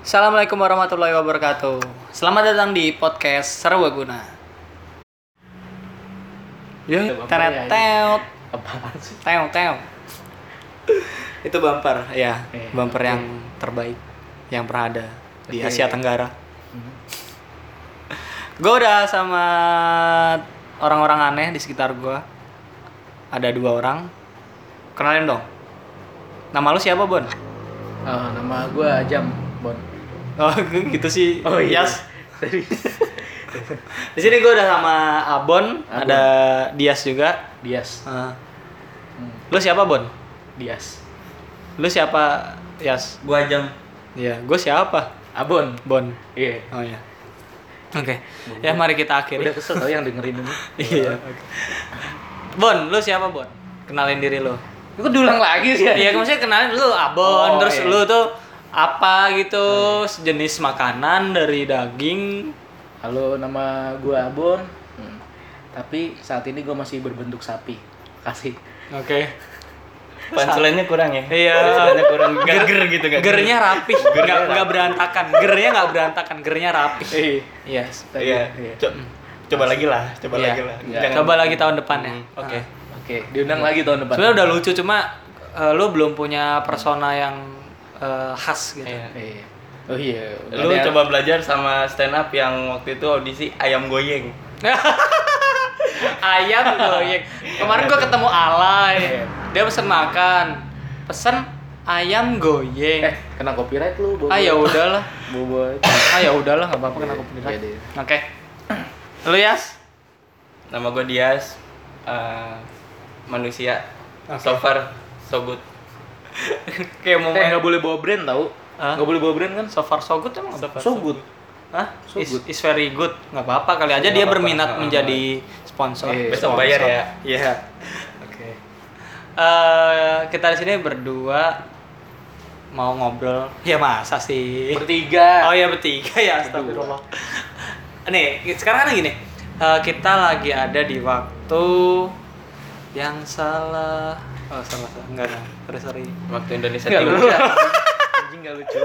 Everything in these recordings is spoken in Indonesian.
Assalamualaikum warahmatullahi wabarakatuh. Selamat datang di podcast Serbaguna. Ya, teret teot, teot, teot. Itu bumper, ya, Iya, bumper yang terbaik yang pernah ada di. Asia Tenggara. Mhm. Gue udah sama orang-orang aneh di sekitar gue. Ada dua orang. Kenalin dong. Nama lu siapa, Bon? Oh, nama gue Bon. Oh, gitu sih. Oh iya. Yas. Di sini gue udah sama Abon, Abon. ada Dias juga. Dias. Uh, lu siapa Bon? Dias. Lu siapa Yas? Gua jam Iya, gue siapa? Abon. Bon. Iya. Oh iya. Oke. Ya mari kita akhiri. Udah kesel tau yang dengerin ini. Iya. oke. Bon, lu siapa Bon? Kenalin diri lu. Itu diulang lagi sih ya. Iya, maksudnya kenalin lu Abon, Oh, terus iya. lu tuh apa gitu sejenis makanan dari daging. Halo, nama gue Abon. Hmm. Tapi saat ini gue masih berbentuk sapi. Kasih. Oke. punchline-nya kurang ya. Iya. Punchline-nya kurang gak ger gitu kan. Gernya rapi, nggak nggak berantakan. Gernya nggak berantakan, gernya rapi. Iya. Yes. Iya. Co- coba lagi lah, coba Iya. lagi lah. Iya. Coba lagi tahun depan ya. Hmm, Oke. Oke, diundang lagi tahun depan. Sebenarnya udah lucu cuma eh, lu belum punya persona yang eh, khas gitu. Iya. Iya. Oh iya. Lu Ada- coba belajar sama stand up yang waktu itu audisi ayam goyeng. Ayam goyeng. Kemarin gua ketemu Alay. Iya. Dia pesen makan. Pesen ayam goyeng. Eh, kena copyright lu, Bobo. ah ya udahlah. Bobo. Ah ya udahlah nggak apa-apa kena Iya, copyright. iya. Oke. Lu Yas? Nama gua Dias. eh, manusia. Oke. So far so good. Kayak mau Eh, main nggak boleh bawa brand tau? Nggak boleh bawa brand kan? so far so good emang So far So good. Hah? So is, good. is very good. Nggak apa-apa kali aja dia berminat menjadi sponsor. Iya, Besok Sponsor. bayar ya. Iya. Oke. Eh, kita di sini berdua mau ngobrol. Ya masa sih? Bertiga. Oh ya bertiga ya astagfirullah. Nih, sekarang kan gini. eh, kita lagi ada di waktu yang salah. Oh, salah, salah. Enggak, enggak. Sorry, sorry. Waktu Indonesia Nggak Timur. lucu. Anjing nggak lucu.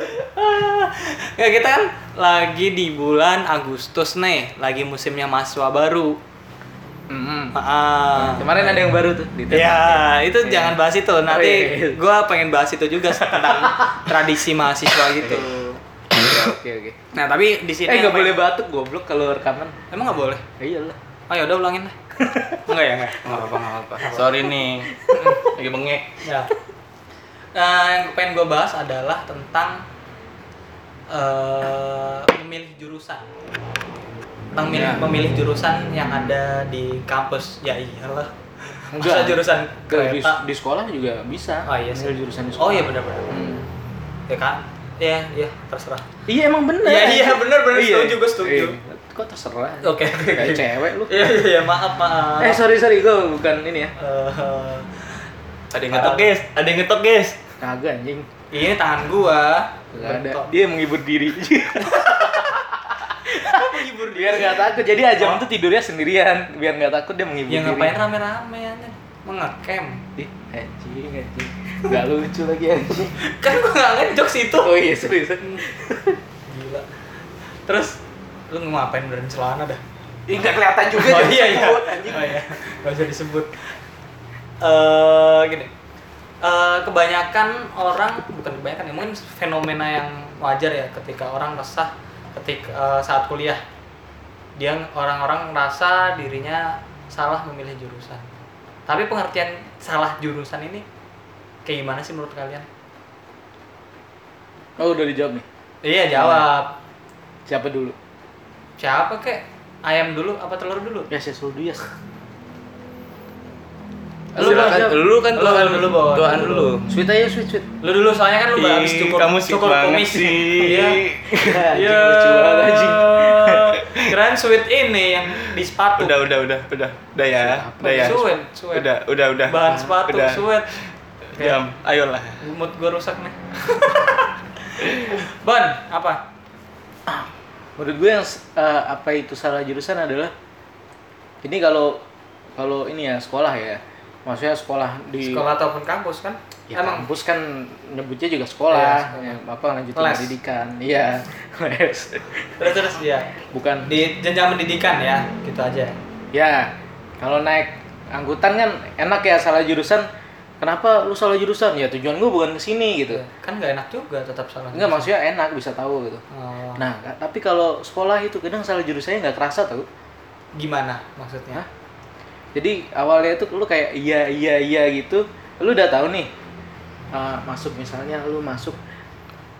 Ya kita kan lagi di bulan Agustus nih, lagi musimnya mahasiswa baru. Mm-mm. Ah. Kemarin ada yang baru tuh di Ya, itu Iya. jangan bahas itu. Nanti Oh, iya, iya. gua pengen bahas itu juga tentang tradisi mahasiswa gitu. Oke, Oke. Nah, tapi di sini Eh, nggak yang boleh batuk goblok kalau rekaman. Emang nggak boleh? Ya iyalah. Oh ya udah ulangin deh. enggak ya, enggak. Enggak apa-apa, enggak apa-apa. Sorry nih. Lagi bengek. Ya. Nah, yang pengen gue bahas adalah tentang eh memilih jurusan. Tentang milih, Ya. memilih jurusan yang ada di kampus. Ya iyalah. Masa Enggak. jurusan Ke di, kereta. di sekolah juga bisa. Oh, iya sih. Jurusan di Oh sekolah. iya benar-benar. Hmm. Ya kan? Iya, iya, terserah. Iya emang bener. Iya, iya, bener, bener. Iya. Setuju, gua setuju. Iya. Kok terserah? Oke, oke, Kayak cewek lu. Iya, iya, iya, maaf, maaf. Eh sorry sorry gue bukan ini ya. Eh, Ada yang ngetok, guys. Ada yang ngetok, guys. Kagak anjing. ini tangan gua. Gak ada. Dia menghibur diri. menghibur biar nggak takut. Jadi Ajam tuh tidurnya sendirian. Biar nggak takut dia menghibur Ya diri. ngapain rame-rame aja? Mengecamp. Ih, anjing anjing. Gak lucu lagi anjing. Kan gua nggak ngejokes itu. Oh iya serius. Gila. Terus lu ngapain beneran celana dah? Ih nggak kelihatan juga. oh jadi iya iya. anjing. Oh iya. Gak usah disebut. Eh gini. Eh kebanyakan orang bukan kebanyakan ya mungkin fenomena yang wajar ya ketika orang resah ketika eh, saat kuliah dia orang-orang merasa dirinya salah memilih jurusan. Tapi pengertian salah jurusan ini kayak gimana sih menurut kalian? Oh udah dijawab nih. Iya jawab. Siapa dulu? Siapa kek? Ayam dulu apa telur dulu? Ya saya suruh dia. Lu Silakan. Bang. Lu kan Lu tuan dulu. Tuan dulu. Sweet aja sweet sweet. Lu dulu soalnya kan lu baru habis cukur kamu sweet cukur banget kumis. sih. Iya. Anjing. Keren sweet ini yang di sepatu. Udah, udah, udah, udah. Udah ya. Udah ya. Sweet, sweet. Udah, udah, udah. Bahan sepatu Udah. sweet. Diam. Ayolah. Mood gua rusak nih. Bon, apa? Menurut gue yang eh, apa itu salah jurusan adalah ini kalau kalau ini ya sekolah ya maksudnya sekolah di sekolah ataupun kampus kan? Ya emang? kampus kan nyebutnya juga sekolah, Iya, sekolah. ya, apa lanjutin Les. pendidikan. Iya les. Terus terus ya bukan. Di jenjang pendidikan ya gitu aja. Ya kalau naik angkutan kan enak ya salah jurusan. Kenapa lu salah jurusan? Ya tujuan gua bukan ke sini gitu. Kan nggak enak juga tetap salah enggak maksudnya enak bisa tahu gitu. Oh, nah tapi kalau sekolah itu kadang salah jurusannya nggak kerasa tau gimana maksudnya? Hah? Jadi awalnya itu lu kayak iya iya iya gitu. Lu udah tahu nih uh, masuk misalnya lu masuk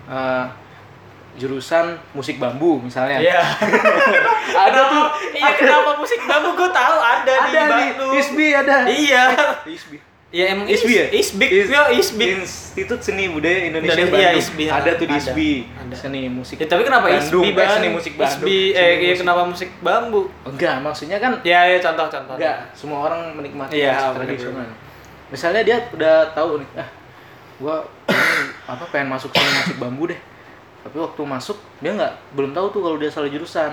uh, jurusan musik bambu misalnya. Iya. ada tuh. Iya kenapa musik bambu? Gue tahu ada, ada di di Bandung. ISBI ada. Iya. ISBI ya emang ISBI ya? ISBI Is- ya ISBI Institut Seni Budaya Indonesia Dari- Bandung. iya, ISBI, ada tuh di. ISBI. Ada. seni musik ya, tapi kenapa Bandung, ISBI eh, Bandung seni musik Bandung. ISBI Seni eh iya, musik. kenapa musik bambu? Enggak maksudnya kan ya ya contoh contoh. Enggak semua orang menikmati Iya, musik bener, tradisional. Misalnya dia udah tahu nih ah gua apa pengen masuk seni musik bambu deh. Tapi waktu masuk dia nggak belum tahu tuh kalau dia salah jurusan.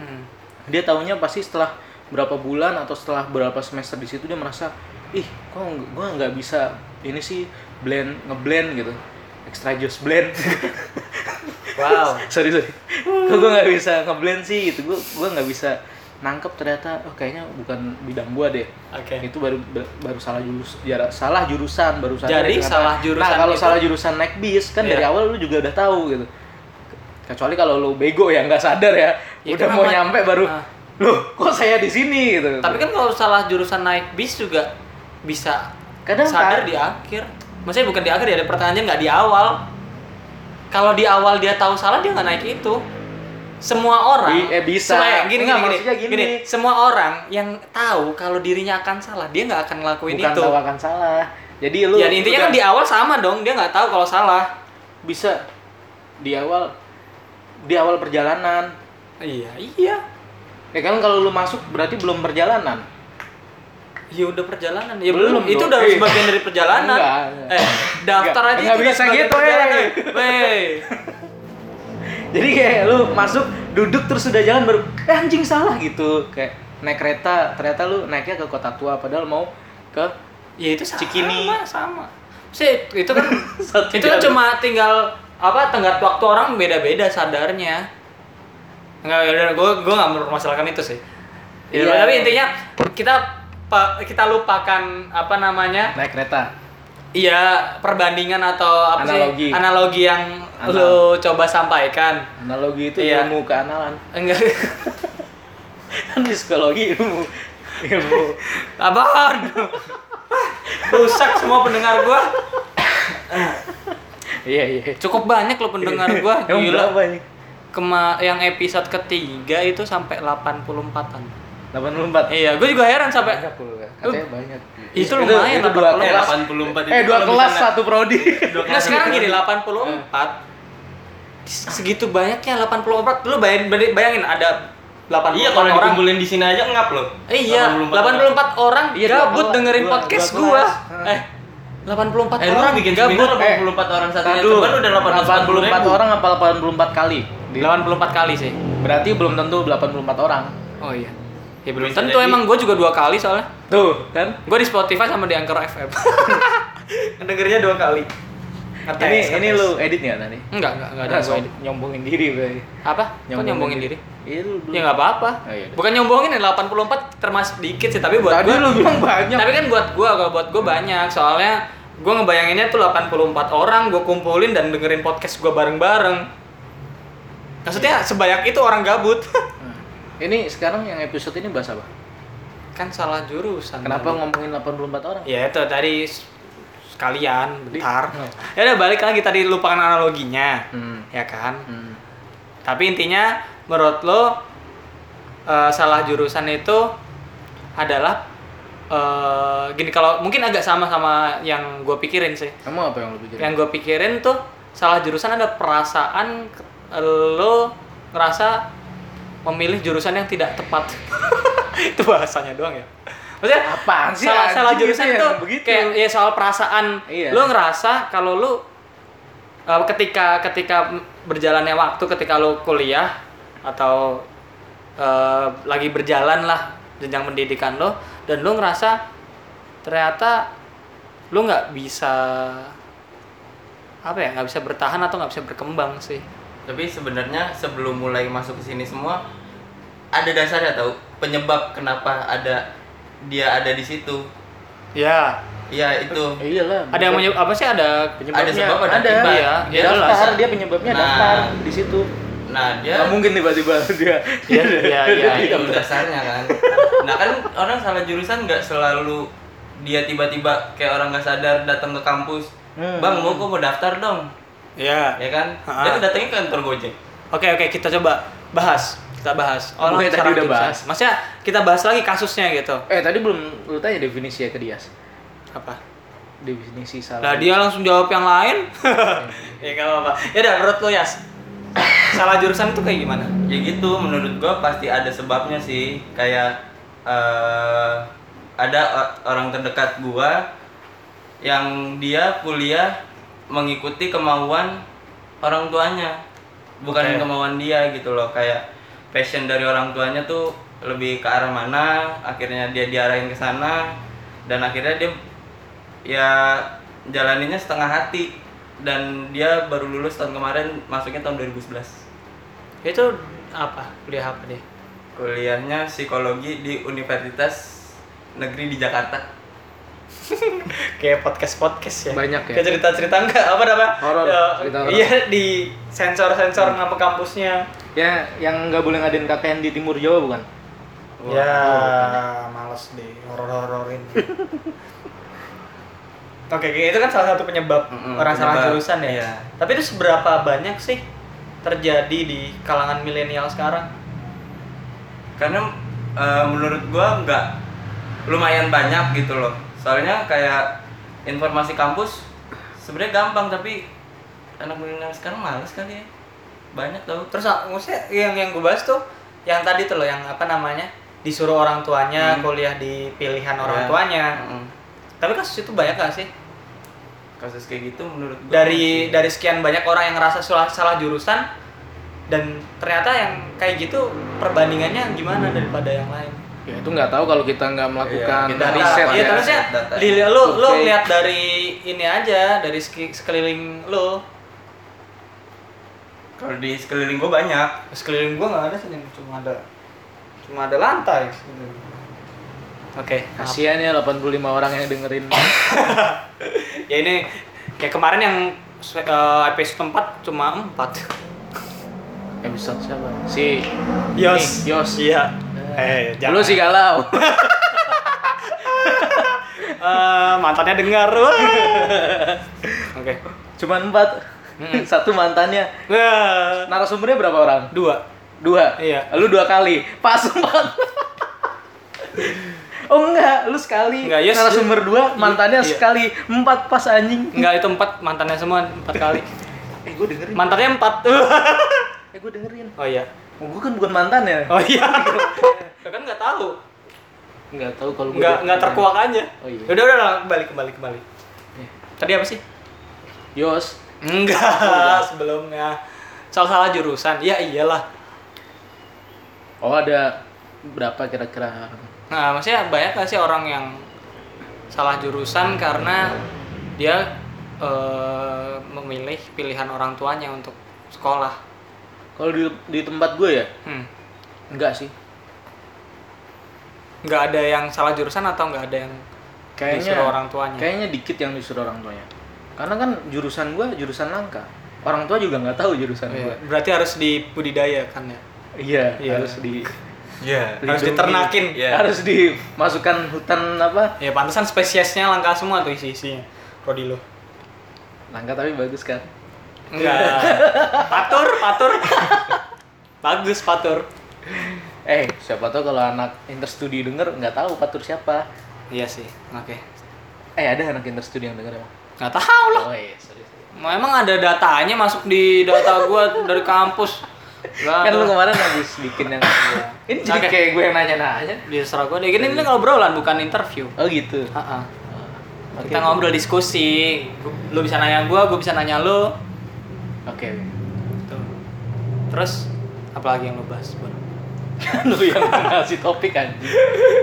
Hmm. dia tahunya pasti setelah berapa bulan atau setelah berapa semester di situ dia merasa ih kok gua nggak bisa ini sih blend ngeblend gitu. Extra juice blend. Wow. Sorry sorry. Kok gue nggak bisa ngeblend sih gitu? Gue gue nggak bisa nangkep ternyata oh kayaknya bukan bidang gua deh. Oke. Itu baru baru salah jurus jara- salah jurusan baru sadar Jadi salah jurusan nah kalau itu- salah jurusan naik bis kan Iya. dari awal lu juga udah tahu gitu. Kecuali kalau lu bego ya nggak sadar ya, Ya, udah mau nyampe baru Ah. loh kok saya di sini? gitu. Tapi kan kalau salah jurusan naik bis juga bisa Kadang sadar kan. di akhir. Maksudnya bukan di akhir ya ada pertanyaan nggak di awal. Kalau di awal dia tahu salah dia nggak naik itu. Semua orang Bi- eh, bisa. semua- gini, Enggak, gini, maksudnya gini, gini. semua orang yang tahu kalau dirinya akan salah dia nggak akan ngelakuin bukan itu. tahu akan salah. Jadi lu ya intinya kan di awal sama dong dia nggak tahu kalau salah. Bisa. Di awal di awal perjalanan. Iya iya. Ya kan kalau lu masuk berarti belum perjalanan ya udah perjalanan ya Belum belum, itu udah Eh. sebagian dari perjalanan Enggak, enggak. eh daftar Enggak, aja enggak bisa gitu, eh. Wey. jadi kayak lu masuk duduk terus udah jalan baru eh anjing salah gitu kayak naik kereta ternyata lu naiknya ke kota tua padahal mau ke Ya itu sama, Cikini. sama. Sih, itu kan itu kan cuma tinggal apa tenggat waktu orang beda-beda sadarnya. Enggak, ya udah gue gue nggak mempermasalahkan itu sih. Ya, Iya. tapi intinya kita kita lupakan apa namanya? naik kereta Iya, perbandingan atau apa Analogi. sih? Analogi yang Anal. lu coba sampaikan. analogi itu Iya. ilmu keanalan Enggak. kan psikologi ilmu ilmu Apaan? Rusak semua pendengar gua. iya iya Cukup banyak lo pendengar gua. Gila. Kema yang episode ketiga itu sampai 84-an. 84 Iya, gue juga heran sampai banyak loh katanya banyak itu lumayan, itu dua 84. kelas 84 eh dua kelas satu prodi Nah, sekarang gini 84. Segitu banyaknya 84. Lu bayangin bayangin ada 84 Iya, kalau orang. dikumpulin di sini aja ngap loh. Eh, iya, 84 orang Iya, dua gabut kelas, dengerin dua- podcast dua gua. kelas. Eh, 84 Eh, lu orang bikin gabut. seminar 84 orang satu dulu, coba udah 84 884 orang apa 84 kali? Di- 84 kali sih. Berarti belum tentu 84 orang. Oh iya. Ya belum tentu jadi. emang gue juga dua kali soalnya. Tuh, kan? Gue di Spotify sama di Anchor FM. Dengernya dua kali. Ngetes, ini ngetes. ini lu edit nggak tadi? Enggak, enggak, enggak ada Nah, edit. nyombongin diri berarti. Apa? Kok nyombongin diri? Iya lu dulu. Ya nggak apa-apa. Oh, iya. Bukan nyombongin ya 84 termasuk dikit sih, tapi buat Tadi gua lu bilang banyak. Tapi kan buat gua kalau buat gua banyak, soalnya gua ngebayanginnya tuh 84 orang gua kumpulin dan dengerin podcast gua bareng-bareng. Maksudnya sebanyak itu orang gabut. Ini sekarang yang episode ini bahas apa? kan salah jurusan. Kenapa tadi. ngomongin 84 orang? Ya itu tadi sekalian bentar. Oh. Ya udah balik lagi tadi lupakan analoginya. Hmm. Ya kan? Hmm. Tapi intinya menurut lo eh, salah jurusan itu adalah eh, gini kalau mungkin agak sama sama yang gue pikirin sih. Kamu apa yang lu pikirin? Yang gue pikirin tuh salah jurusan ada perasaan lo ngerasa memilih jurusan yang tidak tepat. itu bahasanya doang ya. Maksudnya Apaan sih, Salah, salah jurusan itu yang begitu. kayak ya soal perasaan. Iya. Lo ngerasa kalau lo uh, ketika ketika berjalannya waktu ketika lo kuliah atau uh, lagi berjalan lah jenjang pendidikan lo dan lo ngerasa ternyata lu nggak bisa apa ya nggak bisa bertahan atau nggak bisa berkembang sih Tapi sebenarnya sebelum mulai masuk ke sini semua ada dasarnya tahu penyebab kenapa ada dia ada di situ. ya Iya itu. Eh, iyalah. ada yang menyebab apa sih ada penyebabnya ada sebab, ada ada. Iya, dia iya, daftar, dia penyebabnya Nah. daftar di situ. Nah dia Nggak mungkin tiba-tiba dia. Iya, iya, iya. itu dasarnya kan. Nah kan orang salah jurusan nggak selalu dia tiba-tiba kayak orang nggak sadar datang ke kampus. Hmm. Bang mau gua mau daftar dong, ya ya kan? Ha-ha. Dia datangnya ke kantor Gojek. oke oke kita coba bahas kita bahas Bukannya tadi salah udah jurusan. bahas. maksudnya kita bahas lagi kasusnya gitu Eh tadi belum lu tanya definisi ya ke Dias. apa Definisi salah. Lah dia langsung jawab yang lain. ya gak apa-apa. Ya udah menurut lo Yas. Salah jurusan itu kayak gimana? Ya gitu, menurut gua pasti ada sebabnya sih. Kayak eh ada orang terdekat gua yang dia kuliah mengikuti kemauan orang tuanya, bukan Oke. kemauan dia gitu loh. Kayak passion dari orang tuanya tuh lebih ke arah mana, akhirnya dia diarahin ke sana dan akhirnya dia ya jalaninnya setengah hati dan dia baru lulus tahun kemarin masuknya tahun 2011 Itu apa? Kuliah apa dia? kuliahnya psikologi di Universitas Negeri di Jakarta Kayak podcast-podcast ya. Banyak ya? Kayak cerita-cerita enggak apa apa? Horor, cerita horor. Iya di sensor-sensor nama kampusnya. Ya yang nggak boleh ngadain KKN di Timur Jawa bukan? ya, males deh horor-hororin. Oke, kayak itu kan salah satu penyebab Mm-mm, orang salah jurusan ya. iya. Tapi itu seberapa banyak sih terjadi di kalangan milenial sekarang? karena eh, menurut gua nggak lumayan banyak gitu loh soalnya kayak informasi kampus sebenarnya gampang tapi anak milenial sekarang males kali ya banyak tau Terus ah, maksudnya yang yang gue bahas tuh yang tadi tuh loh yang apa namanya disuruh orang tuanya Hmm. kuliah di pilihan orang Ya. tuanya. Mm-mm. Tapi kasus itu banyak gak sih? kasus kayak gitu menurut gua Dari masih- dari sekian banyak orang yang ngerasa salah, salah jurusan dan ternyata yang kayak gitu perbandingannya gimana daripada yang lain. Ya itu nggak tahu kalau kita nggak melakukan Iya, kita Dari riset iya, ya, data. li, lu lu Survei. lihat dari ini aja dari sekeliling lu. kalau di sekeliling gua banyak Sekeliling gua nggak ada sih cuma ada cuma ada lantai. Oke, maaf. Kasihan ya 85 orang yang dengerin. ya ini kayak kemarin yang eh, episode 4 cuma 4 Episode siapa? Si Yos ini, Yos. iya eh Lu sih galau. Eh, mantannya dengar oke Cuman empat. Mm-mm. Satu mantannya. Wah. Narasumbernya berapa orang? dua Dua. Iya. Lu dua kali. Pas empat. oh enggak, lu sekali. Enggak, Yos. Narasumber dua, mantannya Iya. sekali. Empat pas anjing. enggak itu empat mantannya semua empat kali Eh, gue dengerin. mantannya empat eh, gue dengerin. oh iya Oh, gue kan bukan mantannya. oh iya kan nggak tahu Enggak tahu kalau gua nggak nggak terkuak aja Oh, iya. udah udah udah, kembali kembali kembali Iya. tadi apa sih Yos. enggak sebelumnya soal salah jurusan ya iyalah Oh, ada berapa kira-kira? Nah, maksudnya banyak gak sih orang yang salah jurusan karena dia eh, memilih pilihan orang tuanya untuk sekolah. Kalau di, di tempat gue ya, Hmm. enggak sih. Nggak ada yang salah jurusan atau nggak ada yang Kayaknya disuruh orang tuanya? Kayaknya dikit yang disuruh orang tuanya. Karena kan jurusan gue jurusan langka. Orang tua juga nggak tahu jurusan Iya, gue. Berarti harus dibudidayakan ya. Iya, Iya. harus di Iya. Harus lindungi. diternakin. Iya. Harus dimasukkan hutan apa? Ya pantesan spesiesnya langka semua tuh isi-isinya. Prodi lo. Langka tapi bagus kan. Enggak. patur, patur. Bagus patur. Eh, siapa tahu kalau anak interstudi denger nggak tahu patur siapa. Iya sih. Oke. Eh, ada anak interstudi yang denger emang. Nggak tahu lah. Oh iya, sorry. sorry. Emang ada datanya masuk di data gua dari kampus. Nggak Kan lu kemarin habis bikin yang Ini jadi Oke. kayak gue yang nanya-nanya. Serah gua deh. Gini ini ngobrolan bukan interview. Oh gitu. Ha-ha. Oke. Kita ngobrol diskusi. Lu bisa nanya gua, gua bisa nanya lu. Oke. oke. Tuh. Terus apa lagi yang lu bahas? Bro? Kan lu yang ngasih topik anjing.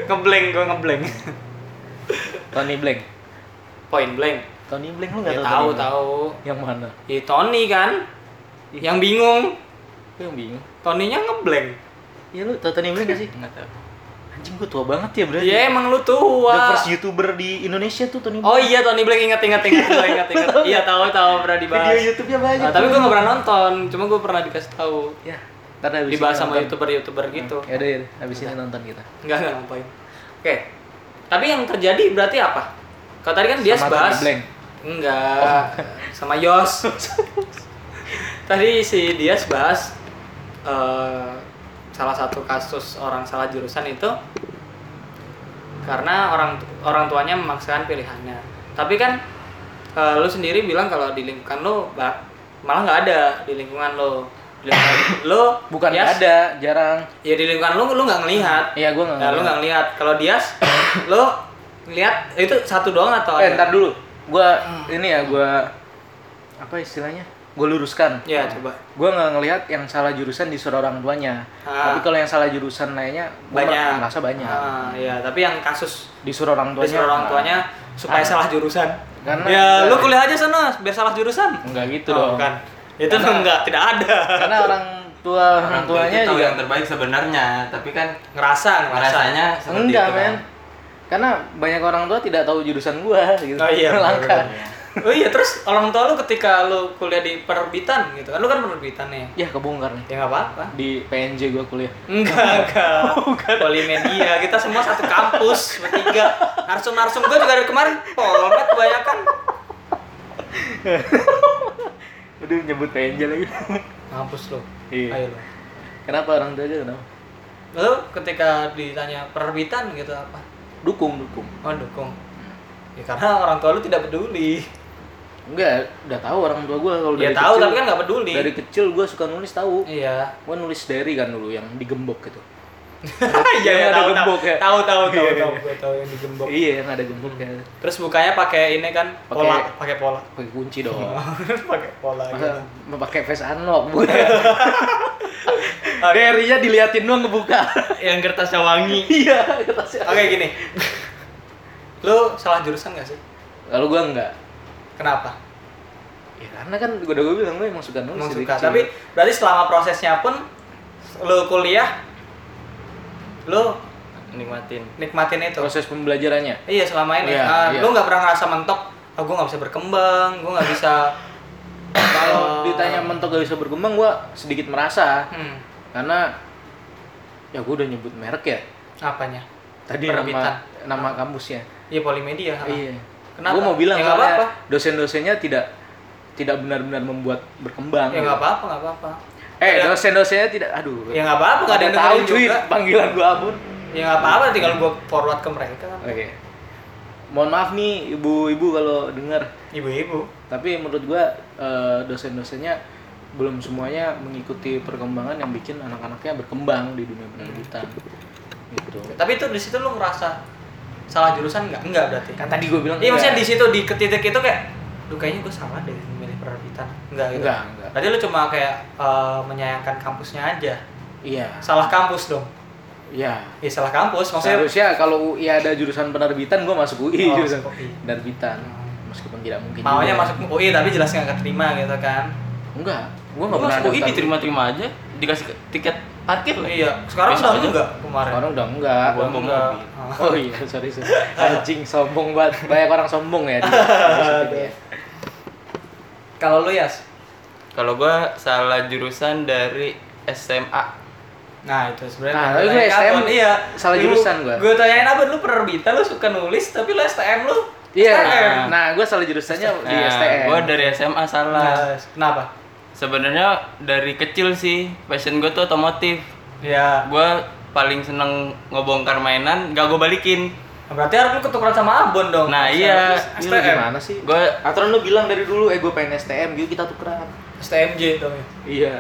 ngeblank gua ngeblank. Tony Blank. Point blank. Tony Blank lu nggak Ya, tahu? tahu. Yang mana? Ya Tony kan. Yang bingung. Gue yang bingung. Tonynya ngeblank. Ya lu tahu Tony Blank gak sih? Nggak tahu. Anjing gue tua banget ya berarti. Ya emang lu The tua. first YouTuber di Indonesia tuh Tony Blank. Oh iya Tony Blank ingat ingat ingat gua ingat ingat. Iya tahu tahu pernah dibahas. Video YouTube-nya banyak. Nah, tapi gue gak pernah nonton, cuma gue pernah dikasih tahu Ya, ntar habis dibahas sama nonton. youtuber-youtuber gitu. Ya udah ya, habis ini nonton kita. Enggak enggak ngapain. Oke. Tapi yang terjadi berarti apa? Kalau tadi kan dia Sama bahas. Enggak. Sama Yos. tadi si Dias bahas eh, salah satu kasus orang salah jurusan itu karena orang orang tuanya memaksakan pilihannya. Tapi kan eh, lu sendiri bilang kalau di lingkungan lu ba- malah nggak ada di lingkungan lu. Di lingkungan lu Bukan Dias, nggak ada, jarang. Ya di lingkungan lu lu nggak ngelihat. Iya, gue nggak. Nah, lu nggak ngelihat. Kalau Dias, lu ngelihat itu satu doang atau Eh, ntar dulu. Gua ini ya, gua apa istilahnya? Gue luruskan. Ya, coba. Gue nggak ngelihat yang salah jurusan disuruh orang tuanya. Ah. Tapi kalau yang salah jurusan lainnya, gua banyak merasa banyak. Ah, ya tapi yang kasus Disuruh orang tuanya. disuruh orang tuanya supaya Ah. salah jurusan Karena- ya lu kuliah aja sana biar salah jurusan Enggak gitu Oh, dong. kan itu Karena- enggak tidak ada Karena orang tua orang tua tuanya juga yang terbaik sebenarnya, tapi kan ngerasa ngerasa rasanya seperti enggak itu men kan. karena banyak orang tua tidak tahu jurusan gua gitu oh iya langka bener-bener. Oh iya terus orang tua lu ketika lu kuliah di penerbitan gitu kan lu kan penerbitan nih ya kebongkar nih. Ya nggak apa-apa. Di PNJ gua kuliah. Enggak enggak. Polimedia kita semua satu kampus bertiga. Narsum narsum gua juga dari kemarin polmet kebanyakan. Udah nyebut PNJ lagi. Kampus lu. Iya. ayo lu. Kenapa orang tua aja kenapa? Lu ketika ditanya penerbitan gitu apa? Dukung dukung. Oh dukung. Ya karena orang tua lu tidak peduli. Enggak udah tahu orang tua gua kalau Ya dari tahu kecil, tapi kan nggak peduli. dari kecil gua suka nulis tahu Iya. gua nulis diary kan dulu yang digembok gitu Iya Yang ya, ada tahu, gembok tahu, ya? Tahu tahu tahu Iya. tahu gue tahu yang digembok. iya yang ada gemboknya Terus bukanya pakai ini kan Pakai- pola, pakai pola. pakai kunci dong pakai pola gitu. masa pakai face unlock bukan diary-nya diliatin doang ngebuka Yang kertasnya wangi. iya kertasnya Oke gini. Lu salah jurusan gak sih? lalu gua enggak Kenapa? ya karena kan gua udah gua bilang gua emang suka nulis Emang suka. kecil. Tapi berarti selama prosesnya pun lu kuliah lu Nikmatin. nikmatin itu. proses pembelajarannya Iya selama ini. Iya, Ah, iya. Lu nggak pernah ngerasa mentok. Ah, gue nggak bisa berkembang. Gue nggak bisa. kalau Eh, ditanya mentok gak bisa berkembang gua sedikit merasa Hmm, karena ya gua udah nyebut merek ya apanya? tadi Penerbitan. nama nama kampusnya Iya polimedia. ah. iya Kenapa? gua mau bilang Ya, soalnya apa-apa. dosen-dosennya tidak tidak benar-benar membuat berkembang Ya gitu. nggak apa-apa, nggak apa-apa. eh dosen-dosennya tidak aduh Ya nggak apa-apa, nggak ada yang tahu cuy juga. panggilan gua abun Ya nggak apa-apa, tinggal gue forward ke mereka. oke mohon maaf nih ibu-ibu kalau dengar Ibu-ibu. tapi menurut gua eh, dosen-dosennya belum semuanya mengikuti perkembangan yang bikin anak-anaknya berkembang di dunia penerbitan gitu Tapi itu di situ lu ngerasa salah jurusan nggak? Enggak berarti. kan tadi gua bilang Iya maksudnya di situ di ketitik itu kayak, duh kayaknya gue salah deh milih penerbitan. Enggak gitu. Enggak, enggak. Berarti lu cuma kayak eh, menyayangkan kampusnya aja. iya Salah kampus dong. iya Ya salah kampus, maksudnya seharusnya kalau UI ada jurusan penerbitan gua masuk UI Oh, jurusan masuk UI. penerbitan meskipun tidak mungkin maunya juga. masuk UI tapi jelas nggak keterima gitu kan. enggak gua nggak pernah masuk UI diterima-terima aja, dikasih ke- tiket parkir lah. Iya, sekarang udah enggak kemarin. orang udah enggak Gua mau Enggak. mobil. oh iya sorry sorry anjing sombong banget banyak orang sombong ya di, ya. Kalau lu Yas? Kalau gua salah jurusan dari SMA. Nah itu sebenarnya. Nah, gua lu STM iya. salah jurusan gua. Gue tanyain apa lu penerbitan lu suka nulis tapi lu STM lu. Iya, nah gue salah jurusannya di Nah, STM. Gua dari SMA salah. Nah, kenapa? Sebenarnya dari kecil sih passion gue tuh otomotif. Ya, Gua paling seneng ngebongkar mainan, gak gue balikin. berarti harus lu ketukeran sama Abon dong. Nah, iya. lu STM. gimana sih? Gue Aturan lu bilang dari dulu, eh gue pengen STM, yuk kita tukeran. STMJ dong ya. Iya.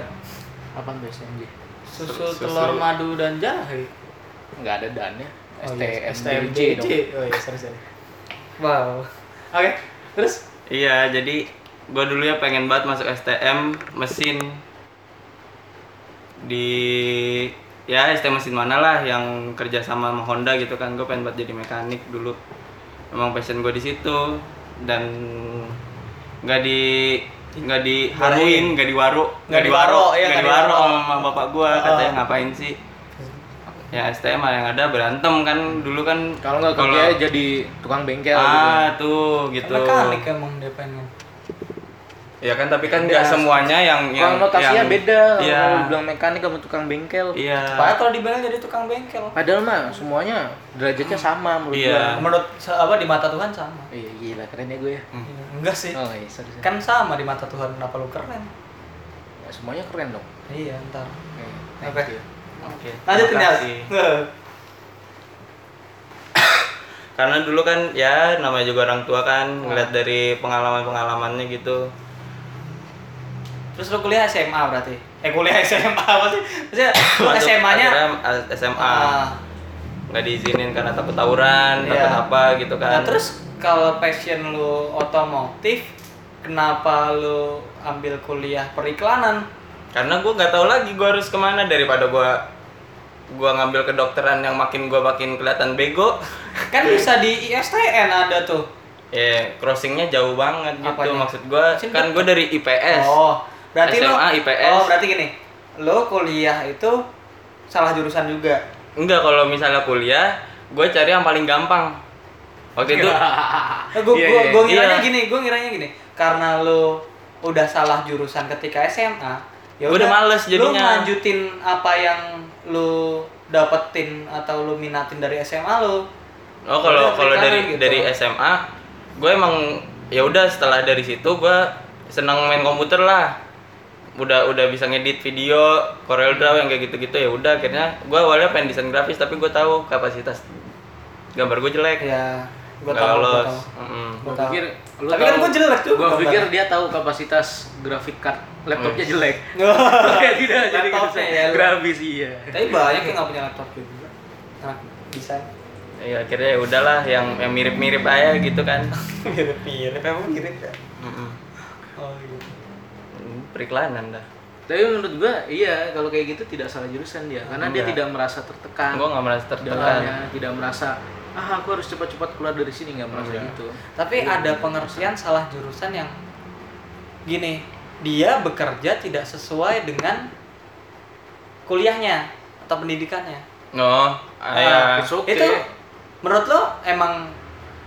Apaan tuh STMJ? Susu, Susu. telur madu dan jahe. Nggak ada dannya. Oh, iya. STMJ dong. Oh iya, sorry sorry. Wow. Oke, terus iya jadi gue dulu ya pengen banget masuk STM mesin di ya STM mesin mana lah yang kerja sama sama Honda gitu kan gue pengen banget jadi mekanik dulu emang passion gue di situ dan nggak di nggak diharuin nggak diwaro Nggak diwaro, iya, nggak diwaro diwaro. sama bapak gue Oh. katanya ngapain sih ya STM yang ada berantem kan dulu kan Kalau nggak kerja jadi tukang bengkel gitu. ah tuh gitu Mekanik emang dia pengen. Ya kan tapi kan nggak semuanya yang yang Konotasinya yang- beda. iya Kalau bilang mekanik sama tukang bengkel. iya Padahal kalau di bengkel jadi tukang bengkel. Padahal mah semuanya derajatnya sama menurut Iya. Menurut se- apa di mata Tuhan sama. Iya gila keren ya gue ya. Hmm. Enggak sih. Oh iya, sorry, sorry. Kan sama di mata Tuhan, kenapa lu keren? Ya, semuanya keren dong. Iya, ntar. Oke. Oke. oke ya. kasih. karena dulu kan ya namanya juga orang tua kan ngeliat dari pengalaman pengalamannya gitu Terus lu kuliah SMA berarti? Eh kuliah SMA apa sih? Maksudnya lu SMA-nya uh, SMA Ah, nggak diizinin karena takut tawuran Iya. takut apa gitu kan Nah, terus kalau passion lu otomotif, kenapa lu ambil kuliah periklanan? karena gue nggak tahu lagi gue harus ke mana daripada gue gue ngambil kedokteran yang makin gue makin kelihatan bego Kan bisa di ISTN ada tuh. ya crossingnya jauh banget gitu Apanya? maksud gue kan gue dari IPS Oh, berarti SMA, IPS. Oh, berarti gini. Lu kuliah itu salah jurusan juga. enggak kalau misalnya kuliah gue cari yang paling gampang waktu itu iya, gua iya. ngiranya gini, gua ngiranya gini. Karena lu udah salah jurusan ketika SMA, ya Gua udah males jadinya. lanjutin apa yang lu dapetin atau lu minatin dari SMA lu. oh kalau kalau dari gitu. dari SMA gue emang ya udah setelah dari situ gue senang main komputer lah udah udah bisa ngedit video Corel Draw yang kayak gitu-gitu ya udah akhirnya gue awalnya pengen desain grafis tapi gue tahu kapasitas gambar gue jelek Ya, gua nggak tahu, gua lolos tahu. pikir lu Tapi kan gua jelek tuh Gua gambarnya. pikir dia tahu kapasitas grafik card laptopnya Hmm. jelek. Wah, Kayak tidak jadi gitu. ya, grafis iya. Tapi banyak yang nggak punya laptop juga. Nah, bisa. ya akhirnya ya udahlah yang yang mirip-mirip aja gitu kan Mirip-mirip, emang mirip ya? Oh gitu. Periklanan dah Tapi menurut gua iya kalau kayak gitu tidak salah jurusan dia karena dia Enggak. tidak merasa tertekan. gue nggak merasa tertekan dalamnya tidak merasa ah aku harus cepat-cepat keluar dari sini nggak merasa Enggak. gitu. Tapi ada pengertian salah jurusan yang gini, dia bekerja tidak sesuai dengan kuliahnya atau pendidikannya. no Nah, ya it's okay. Itu menurut lo emang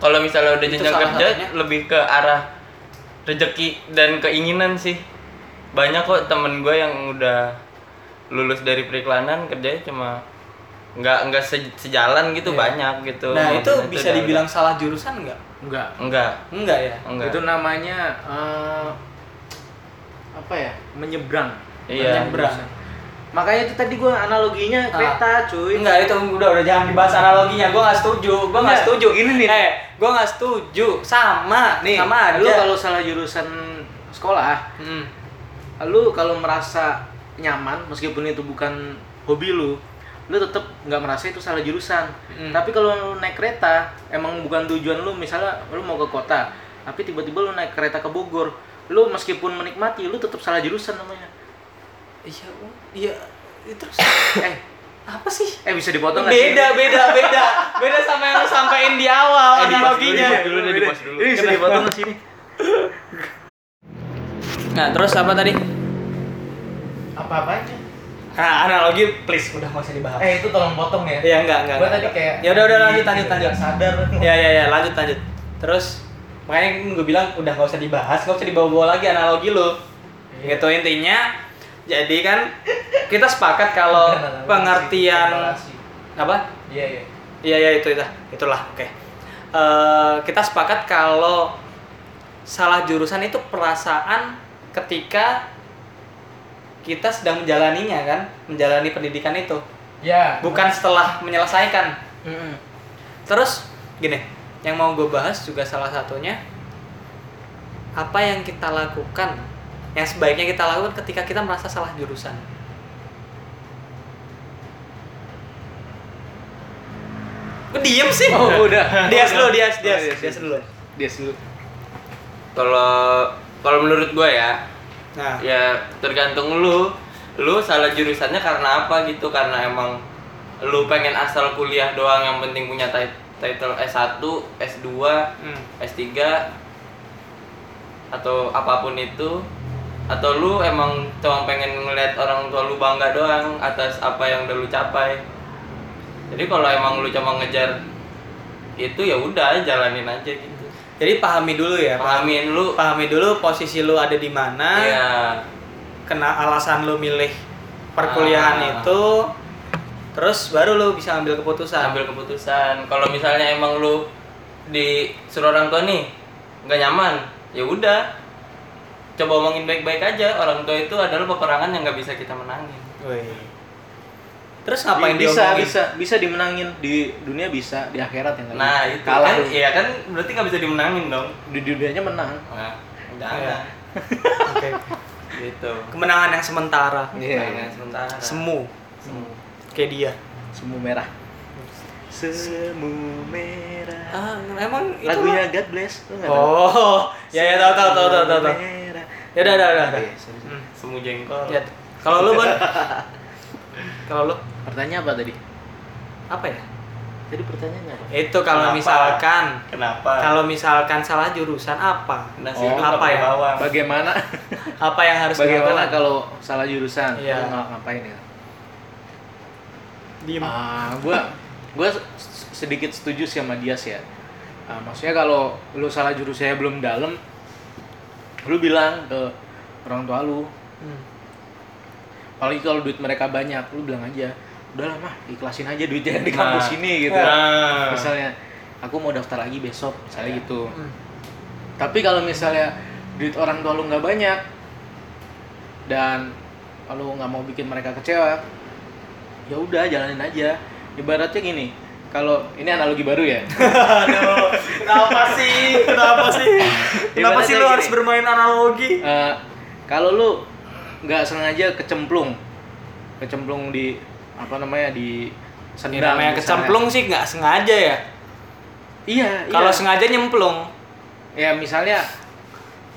kalau misalnya udah jenjang kerja satunya. lebih ke arah rezeki dan keinginan sih banyak kok temen gue yang udah lulus dari periklanan kerjanya cuma nggak nggak se- sejalan gitu Iya. banyak gitu Nah, itu Maksudnya bisa udah- dibilang salah jurusan nggak? Enggak. enggak Enggak ya? enggak Itu namanya eh, apa ya? Menyeberang. Iya. Menyeberang. Makanya itu tadi gua analoginya Ah. kereta, cuy. Enggak, itu udah udah jangan dibahas analoginya. Gua nggak setuju. Gua nggak Enggak, setuju. gini nih. Eh, gua nggak setuju. Sama, Nih, sama aja. lu kalau salah jurusan sekolah, Hmm. Lu kalau merasa nyaman meskipun itu bukan hobi lu, lu tetap nggak merasa itu salah jurusan. Hmm. Tapi kalau lu naik kereta, emang bukan tujuan lu, misalnya lu mau ke kota, tapi tiba-tiba lu naik kereta ke Bogor, lu meskipun menikmati, lu tetap salah jurusan namanya. Iya, oh, iya. Itu terus eh, apa sih? eh bisa dipotong nggak sih? Beda, beda, beda. Beda sama yang lu sampein di awal Eh, analoginya. dulu, dulu pause dulu. Ini bisa dipotong nggak sih ini? Nah, terus apa tadi? Apa-apanya? Nah, analogi please udah nggak usah dibahas. Eh, itu tolong potong ya. Iya, enggak, enggak. Gua enggak. tadi kayak Ya udah, udah lanjut, lanjut, lanjut. sadar. Ya, ya, ya, lanjut, lanjut. Terus makanya gue bilang udah nggak usah dibahas, nggak usah dibawa-bawa lagi analogi lu. Iya. Gitu intinya. Jadi kan kita sepakat kalau pengertian apa? Iya, iya. Iya ya itu itu itulah oke. Eh, kita sepakat kalau salah jurusan itu perasaan ketika kita sedang menjalaninya kan, menjalani pendidikan itu, Ya. bukan setelah menyelesaikan. Mm-mm. Terus gini, yang mau gue bahas juga salah satunya apa yang kita lakukan, yang sebaiknya kita lakukan ketika kita merasa salah jurusan. Gue diem sih. Oh, udah. Dias Oh, dulu, dias, Oh, dias, dias, dias dulu. Dia dulu. kalau kalau menurut gue ya Nah, ya tergantung lu. Lu salah jurusannya karena apa gitu? Karena emang lu pengen asal kuliah doang yang penting punya tit- title S1, S2, Hmm. S3 atau apa pun itu. Atau lu emang cuma pengen ngeliat orang tua lu bangga doang atas apa yang udah lu capai. Jadi kalau emang lu cuma ngejar itu ya udah jalanin aja gitu Jadi pahami dulu ya. pahamin lu Pahami dulu posisi lu ada di mana. ya Kena alasan lu milih perkuliahan Ah. itu. Terus baru lu bisa ambil keputusan. ambil keputusan kalau misalnya emang lu disuruh orang tua nih nggak nyaman ya udah coba omongin baik-baik aja orang tua itu adalah peperangan yang nggak bisa kita menangin Wih. Terus ngapain bisa diomongin? bisa bisa dimenangin di dunia bisa di akhirat yang nah itu kalah kan iya kan berarti nggak bisa dimenangin dong di dunianya menang nah Iya. jangan Oke. gitu Kemenangan yang sementara. Iya, Nah, sementara Semu. Semu. Kayak dia. semu merah semu merah Ah, emang itu lagunya God Bless? Oh, ya ya tahu tahu tahu tahu tahu. Ya udah udah udah. sorry. Hmm. semu jengkol Ya. Kalau lu, Bon? Kalau lu pertanyaan apa tadi apa ya? tadi pertanyaannya apa Itu kalau Kenapa? misalkan kenapa kalau misalkan salah jurusan apa? nasi Oh, apa ya? bawang bagaimana Apa yang harus bagaimana dilakukan? kalau salah jurusan Iya. ng- ngapain ya Diem. Ah, gua gua sedikit setuju sih sama Dias ya. Ah, maksudnya kalau lu salah jurusannya belum dalam, lu bilang ke orang tua lu. Hmm. Apalagi kalau duit mereka banyak, lu bilang aja, udahlah mah ikhlasin aja duitnya di Nah. kampus ini gitu. Nah. Misalnya, aku mau daftar lagi besok, misalnya Iya. gitu. Hmm. Tapi kalau misalnya duit orang tua lu nggak banyak dan kalau nggak mau bikin mereka kecewa, ya udah jalanin aja. Ibaratnya gini, kalau ini analogi baru ya. Aduh, kenapa sih? Kenapa sih? Kenapa sih lu gini. harus bermain analogi? Eh, kalau lu nggak sengaja kecemplung, kecemplung di apa namanya di Ini sendal. namanya kecemplung sih nggak sengaja ya. Iya. Kalau iya. sengaja nyemplung. ya misalnya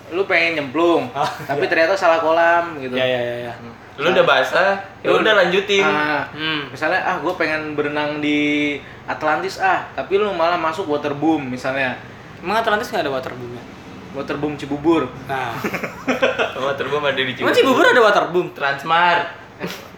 lu pengen nyemplung, Oh, tapi ternyata salah kolam gitu. Ya ya ya ya. lu udah basah ya Lu- udah lanjutin Ah, Hmm. misalnya ah gue pengen berenang di Atlantis ah tapi lu malah masuk waterboom misalnya Emang Atlantis nggak ada waterboom ya? waterboom Cibubur Nah, terbang ada di emang Cibubur ada waterboom? Transmart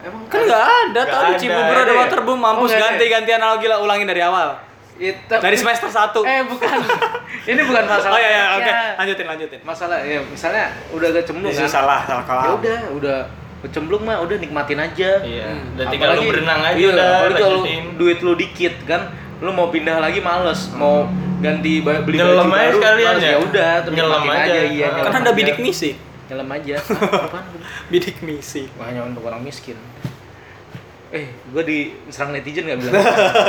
emang Kan nggak ada, ada, Cibubur ada ya? waterboom, mampus Oh, nggak ada. ganti-ganti analogi lah, ulangin dari awal. itu Dari semester 1. eh bukan ini bukan masalah Oh iya, iya, oke. Ya. Lanjutin, lanjutin. masalah ya misalnya udah kecemplung kan salah, salah ya udah udah kecemplung mah udah nikmatin aja iya Hmm. udah tinggal lu Apalagi- berenang aja iya, udah apalagi kalau duit lu dikit kan lu mau pindah lagi males mau ganti beli Nyelam baju aja baru sekalian ya? ya udah terus Nyelam nikmatin aja. iya nyelam Kan ada aja. bidik misi. Nyelam aja apaan Bidik misi. Wah, hanya untuk orang miskin eh gue diserang netizen gak bilang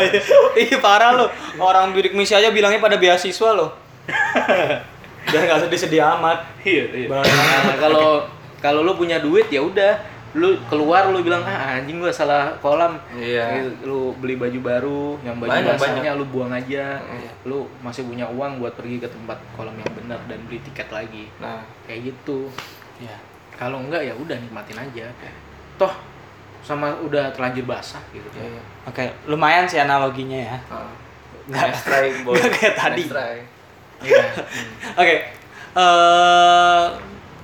Ih parah lu. Orang bidik misi aja bilangnya pada beasiswa loh. Biar nggak sedih-sedih amat. iya iya. Nah, kalau kalau lu punya duit ya udah lu keluar lu bilang ah anjing gua salah kolam Iya. Gitu, lu beli baju baru yang baju Banyak, basahnya lu buang aja Iya. lu masih punya uang buat pergi ke tempat kolam yang benar dan beli tiket lagi nah kayak gitu Ya. kalau enggak ya udah nikmatin aja toh sama udah terlanjur basah gitu iya iya Oke, lumayan sih analoginya ya. Nggak try boy nggak kayak tadi. Iya. Oke. eh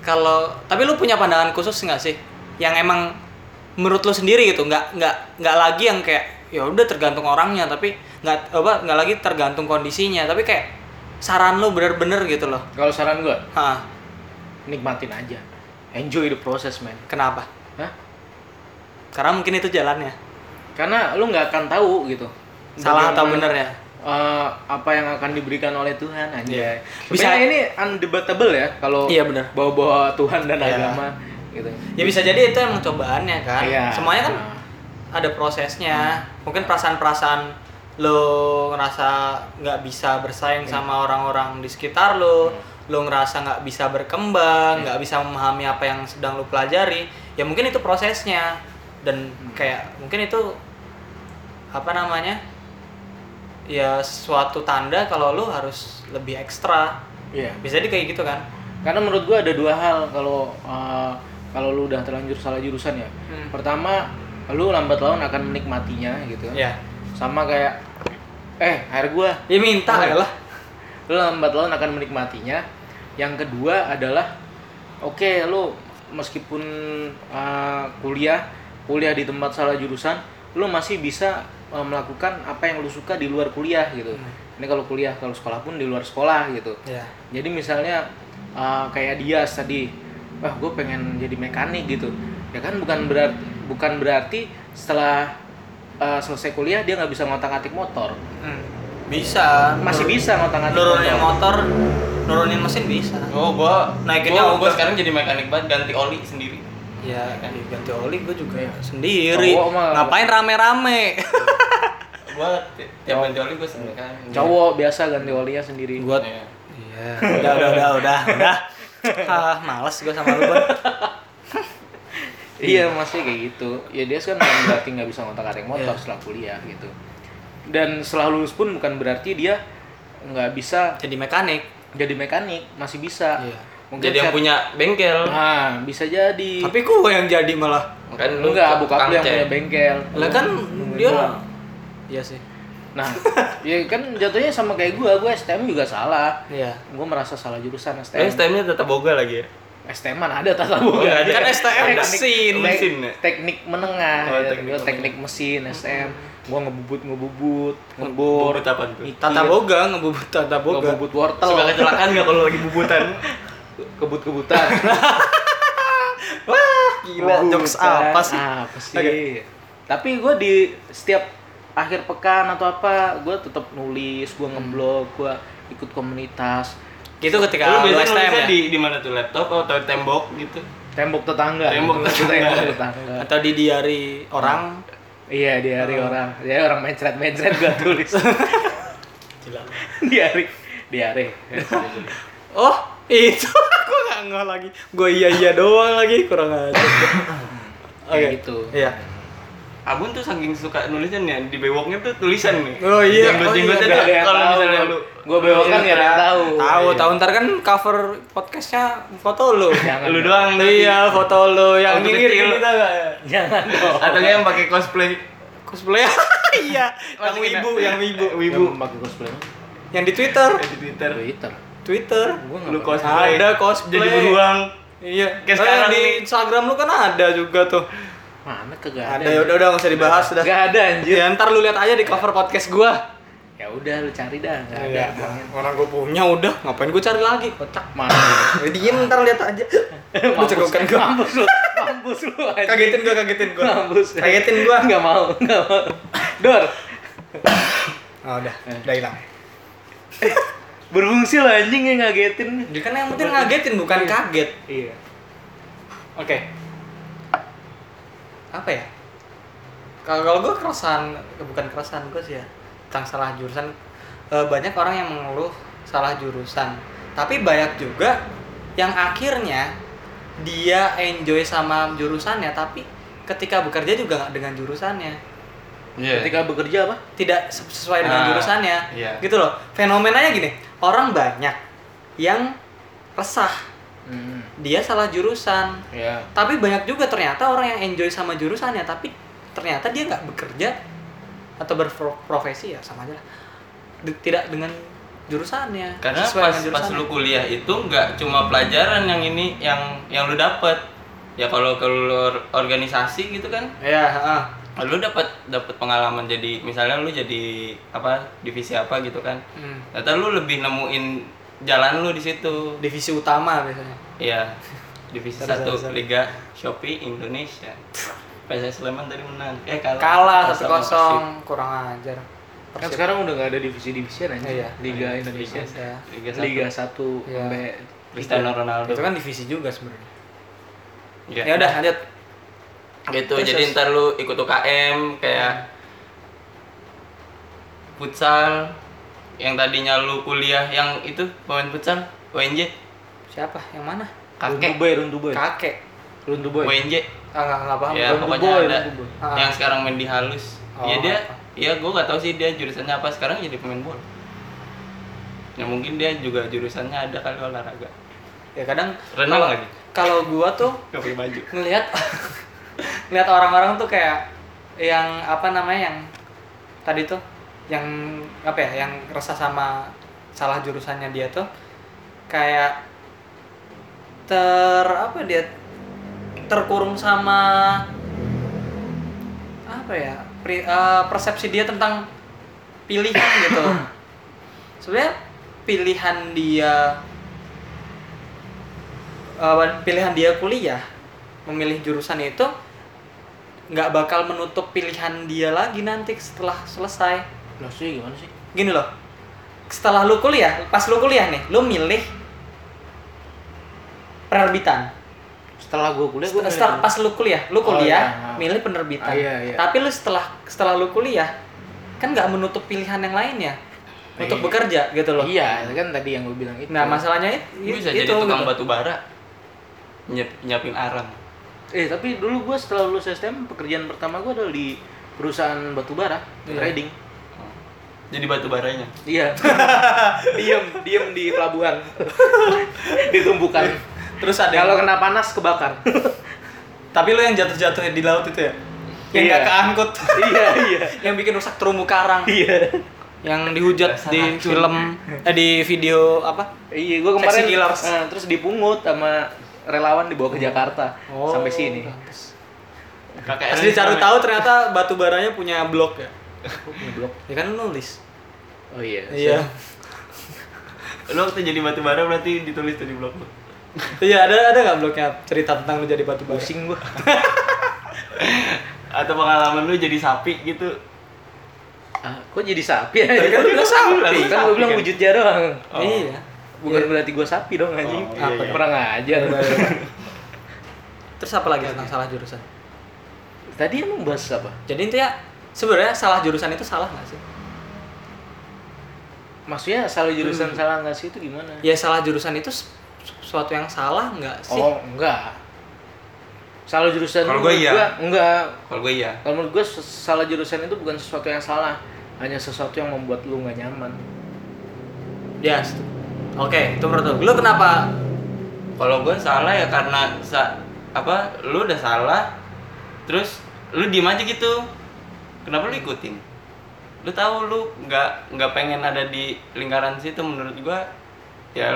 kalau tapi lu punya pandangan khusus nggak sih yang emang menurut lu sendiri gitu nggak nggak nggak lagi yang kayak ya udah tergantung orangnya tapi nggak apa nggak lagi tergantung kondisinya tapi kayak saran lu bener-bener gitu loh. Kalau saran gua Hah, nikmatin aja. Enjoy the process man. Kenapa? Hah? karena mungkin itu jalannya. Karena lu nggak akan tahu gitu. Salah atau bener ya? eh, apa yang akan diberikan oleh Tuhan aja. Iya. Bisa ini undebatable ya kalau Iya, bawa-bawa Tuhan dan Iya. agama gitu. ya bisa jadi itu emang cobaannya kan. Iya. semuanya kan ada prosesnya. Mungkin perasaan-perasaan lo ngerasa nggak bisa bersaing Iya. sama orang-orang di sekitar lo lo ngerasa nggak bisa berkembang nggak bisa memahami apa yang sedang lo pelajari ya mungkin itu prosesnya. Dan kayak mungkin itu apa namanya ya suatu tanda kalau lo harus lebih ekstra. Iya. bisa jadi kayak gitu kan? Karena menurut gua ada dua hal kalau eh, kalau lu udah terlanjur salah jurusan ya. Hmm. Pertama, lu lambat laun akan menikmatinya gitu. ya Sama kayak eh air gua Ya minta Oh. lah. lu lambat laun akan menikmatinya yang kedua adalah oke lu meskipun uh, kuliah kuliah di tempat salah jurusan lu masih bisa uh, melakukan apa yang lu suka di luar kuliah gitu ini kalau kuliah kalau sekolah pun di luar sekolah gitu Ya. jadi misalnya uh, kayak dia tadi wah gue pengen jadi mekanik gitu ya kan bukan berarti bukan berarti setelah uh, selesai kuliah dia nggak bisa ngotak-atik motor Hmm. Bisa. masih Nur- bisa ngotak-atik Nurunin motor motor, nurunin mesin bisa. Oh, gua Naikinnya gua, gua sekarang jadi mekanik banget ganti oli sendiri. Ya, ganti oli gue juga sendiri. Cowok mah- Ngapain rame-rame? Gua ti- tiap ganti oli gua sendiri kan. cowok biasa ganti olinya sendiri Gua Iya. Iya. Udah, udah, udah, udah, udah. Ah, males gue sama lu, Bon. iya masih kayak gitu ya dia kan bukan berarti nggak bisa ngotak-atik motor Iya. setelah kuliah gitu dan setelah lulus pun bukan berarti dia nggak bisa Jadi mekanik. jadi mekanik masih bisa Iya. mungkin Jadi yang punya bengkel. nah bisa jadi Tapi gue yang jadi malah. Kan lu enggak lu yang punya bengkel Lah kan dia. Iya sih. Nah ya kan jatuhnya sama kayak gua gua STM juga salah Iya. gua merasa salah jurusan Eh, STM STM-nya tetap boga lagi ya. STM mana ada tata boga nggak ada. Kan STM Teknik- mesin. Mesin ya? teknik menengah Oh, ya. teknik Gua teknik mesin STM gua ngebubut ngebubut ngebor Bubut apaan tuh? Tata boga, ngebubut tata boga. ngebubut wortel Suka kecelakaan nggak kalau lagi bubutan? kebut-kebutan Wah, gila. Jokes apa sih? apa sih Oke. tapi gua di setiap akhir pekan atau apa gua tetap nulis gua ngeblog gua ikut komunitas Gitu ketika Lu biasanya STM nulisnya ya? di di mana tuh laptop atau tembok gitu? tembok tetangga Tembok tetangga. tembok tetangga Atau di diary orang? iya di hari Oh. orang ya orang mencret mencret gua tulis Gila. di hari di hari Oh, itu aku nggak ngeh lagi. Gue iya iya doang lagi, kurang aja. Kayak gitu. Iya. Abun tuh saking suka nulisnya nih di bewoknya tuh tulisan nih. Oh iya, oh Jenggot-jenggotnya iya, ada yang kalau misalnya lu Gua bewok kan yang tahu. Tahu, Iya. tahu ntar kan cover podcastnya foto lu. Jangan lu dong. doang nanti. Iya, foto lu yang nyindir kecil. kita enggak ya? Jangan dong. atau yang pakai cosplay Cosplay. iya, yang wibu, ya? yang wibu. Wibu pakai cosplay. Yang di Twitter. di Twitter. Twitter. Twitter. Lu nggak cosplay. Ada cosplay. Jadi beruang. Iya. Kayak Oh, sekarang di nih. Instagram lu kan ada juga tuh. Mana kagak ada. Ada, ya udah udah nggak usah dibahas udah. Gak ada anjir. Ya ntar lu lihat aja di cover podcast gua. Ya udah lu cari dah, gak ada. Iya, bilangin. orang gua punya udah, ngapain gua cari lagi? Kocak. Mana? Ya, diem ntar lihat aja. Lu cekokan gua. mampus lu. Mampus lu anjir. Kagetin gua, kagetin gua. Mampus. Kagetin gua. Enggak mau, enggak mau. Dor. Oh, udah, Eh. udah hilang. Berfungsi lah anjing yang ngagetin. Jadi kan yang penting ngagetin bukan kaget. Iya. Oke. Apa ya? Kalau kalau gue keresahan, bukan keresahan gue sih ya, tentang salah jurusan. Eh, banyak orang yang mengeluh salah jurusan. Tapi banyak juga yang akhirnya dia enjoy sama jurusannya, tapi ketika bekerja juga nggak dengan jurusannya. Iya. Ketika bekerja apa? Tidak ses- sesuai dengan Ah, jurusannya. iya. Gitu loh. Fenomenanya gini, orang banyak yang resah Hmm. dia salah jurusan Ya. tapi banyak juga ternyata orang yang enjoy sama jurusannya tapi ternyata dia nggak bekerja atau berprofesi ya sama aja lah tidak dengan jurusannya Karena sesuai pas pas lu kuliah itu nggak cuma pelajaran yang ini yang yang lu dapet. Ya kalau kalau organisasi gitu kan, ya heeh. lu dapat dapat pengalaman jadi misalnya lu jadi apa divisi apa gitu kan. Hmm. Ternyata lu lebih nemuin jalan lu di situ. divisi utama biasanya Iya. Divisi Sorry, satu sorry, sorry. Liga Shopee Indonesia. PSS Sleman tadi menang. Eh kalah. kalah satu kosong kurang ajar Kan sekarang udah gak ada divisi-divisian aja. Iya. Liga Persib. Indonesia. Liga satu. Liga 1 Iya. sampai Cristiano Ronaldo. itu kan divisi juga sebenarnya Iya. ya udah lanjut gitu Terus, jadi ntar lu ikut UKM kayak futsal yang tadinya lu kuliah yang itu pemain futsal UNJ siapa? Yang mana? Runtu kakek. Boy, runtu boy. kakek Runtu boy. UNJ ah nggak nggak paham. Ya Runtu pokoknya boy, ada runtu boy. Ah. yang sekarang main di halus. Oh, ya dia apa? ya gue gak tahu sih dia jurusannya apa. Sekarang jadi pemain bola. Ya mungkin dia juga jurusannya ada kali olahraga. Ya kadang renang lagi? kalau gua tuh pakai baju. ngelihat ngelihat orang-orang tuh kayak yang apa namanya yang tadi tuh yang apa ya yang resah sama salah jurusannya dia tuh kayak ter apa dia terkurung sama apa ya pri- eh, persepsi dia tentang pilihan gitu. Sebenarnya pilihan dia eh, pilihan dia kuliah memilih jurusan itu nggak bakal menutup pilihan dia lagi nanti setelah selesai Maksudnya gimana sih? gini loh setelah lu kuliah pas lu kuliah nih lu milih penerbitan Setelah gue kuliah gue setelah pas lu kuliah lu Oh, kuliah iya. milih penerbitan Ah, iya, iya. tapi lu setelah setelah lu kuliah kan nggak menutup pilihan yang lainnya untuk Iya. bekerja gitu loh Iya, kan tadi yang gue bilang itu. nah masalahnya itu, Lu bisa itu jadi tukang gitu. batu bara. Nyiap, nyiapin arang. Eh, tapi dulu gue setelah lulus STM pekerjaan pertama gue adalah di perusahaan batubara, Iya. trading. Jadi batu baranya. Iya. diem, diem di pelabuhan. Ditumpukan. terus ada Kalau kena panas kebakar. tapi lu yang jatuh-jatuh di laut itu ya yang Iya. nggak keangkut iya, iya. yang bikin rusak terumbu karang Iya. yang dihujat Dasar di film eh di video apa Iya, gue kemarin Killers. eh, terus dipungut sama relawan dibawa ke Jakarta Oh, sampai sini. Kakek Pas dicari tahu ternyata batu baranya punya blok ya. Blok. Ya kan lu nulis. Oh iya. Iya. Lu waktu jadi batu bara berarti ditulis tuh di blog lu. Iya, ada ada nggak bloknya cerita tentang lu jadi batu bara? Pusing gua. Atau pengalaman lu jadi sapi gitu. Ah, kok jadi sapi ya? Tadi kan lu bilang sapi. Kan gua bilang wujudnya doang. Oh. Iya. Bukan berarti gua sapi dong anjing. Oh, iya, Apa iya. Kurang ajar. Terus apa lagi tentang salah jurusan? Tadi emang bahas apa? Jadi intinya sebenarnya salah jurusan itu salah nggak sih? Maksudnya salah jurusan Hmm. salah nggak sih itu gimana? Ya salah jurusan itu su- suatu yang salah nggak sih? Oh, enggak. Salah jurusan Kalau gua iya. gua, enggak. Kalau gue iya. Kalau menurut gue salah jurusan itu bukan sesuatu yang salah, hanya sesuatu yang membuat lu nggak nyaman. Ya. setu- Oke, itu menurut lu. Lu kenapa? Kalau gue salah ya karena sa apa lu udah salah terus lu diem aja gitu. Kenapa lu ikutin? Lu tahu lu nggak nggak pengen ada di lingkaran situ menurut gua ya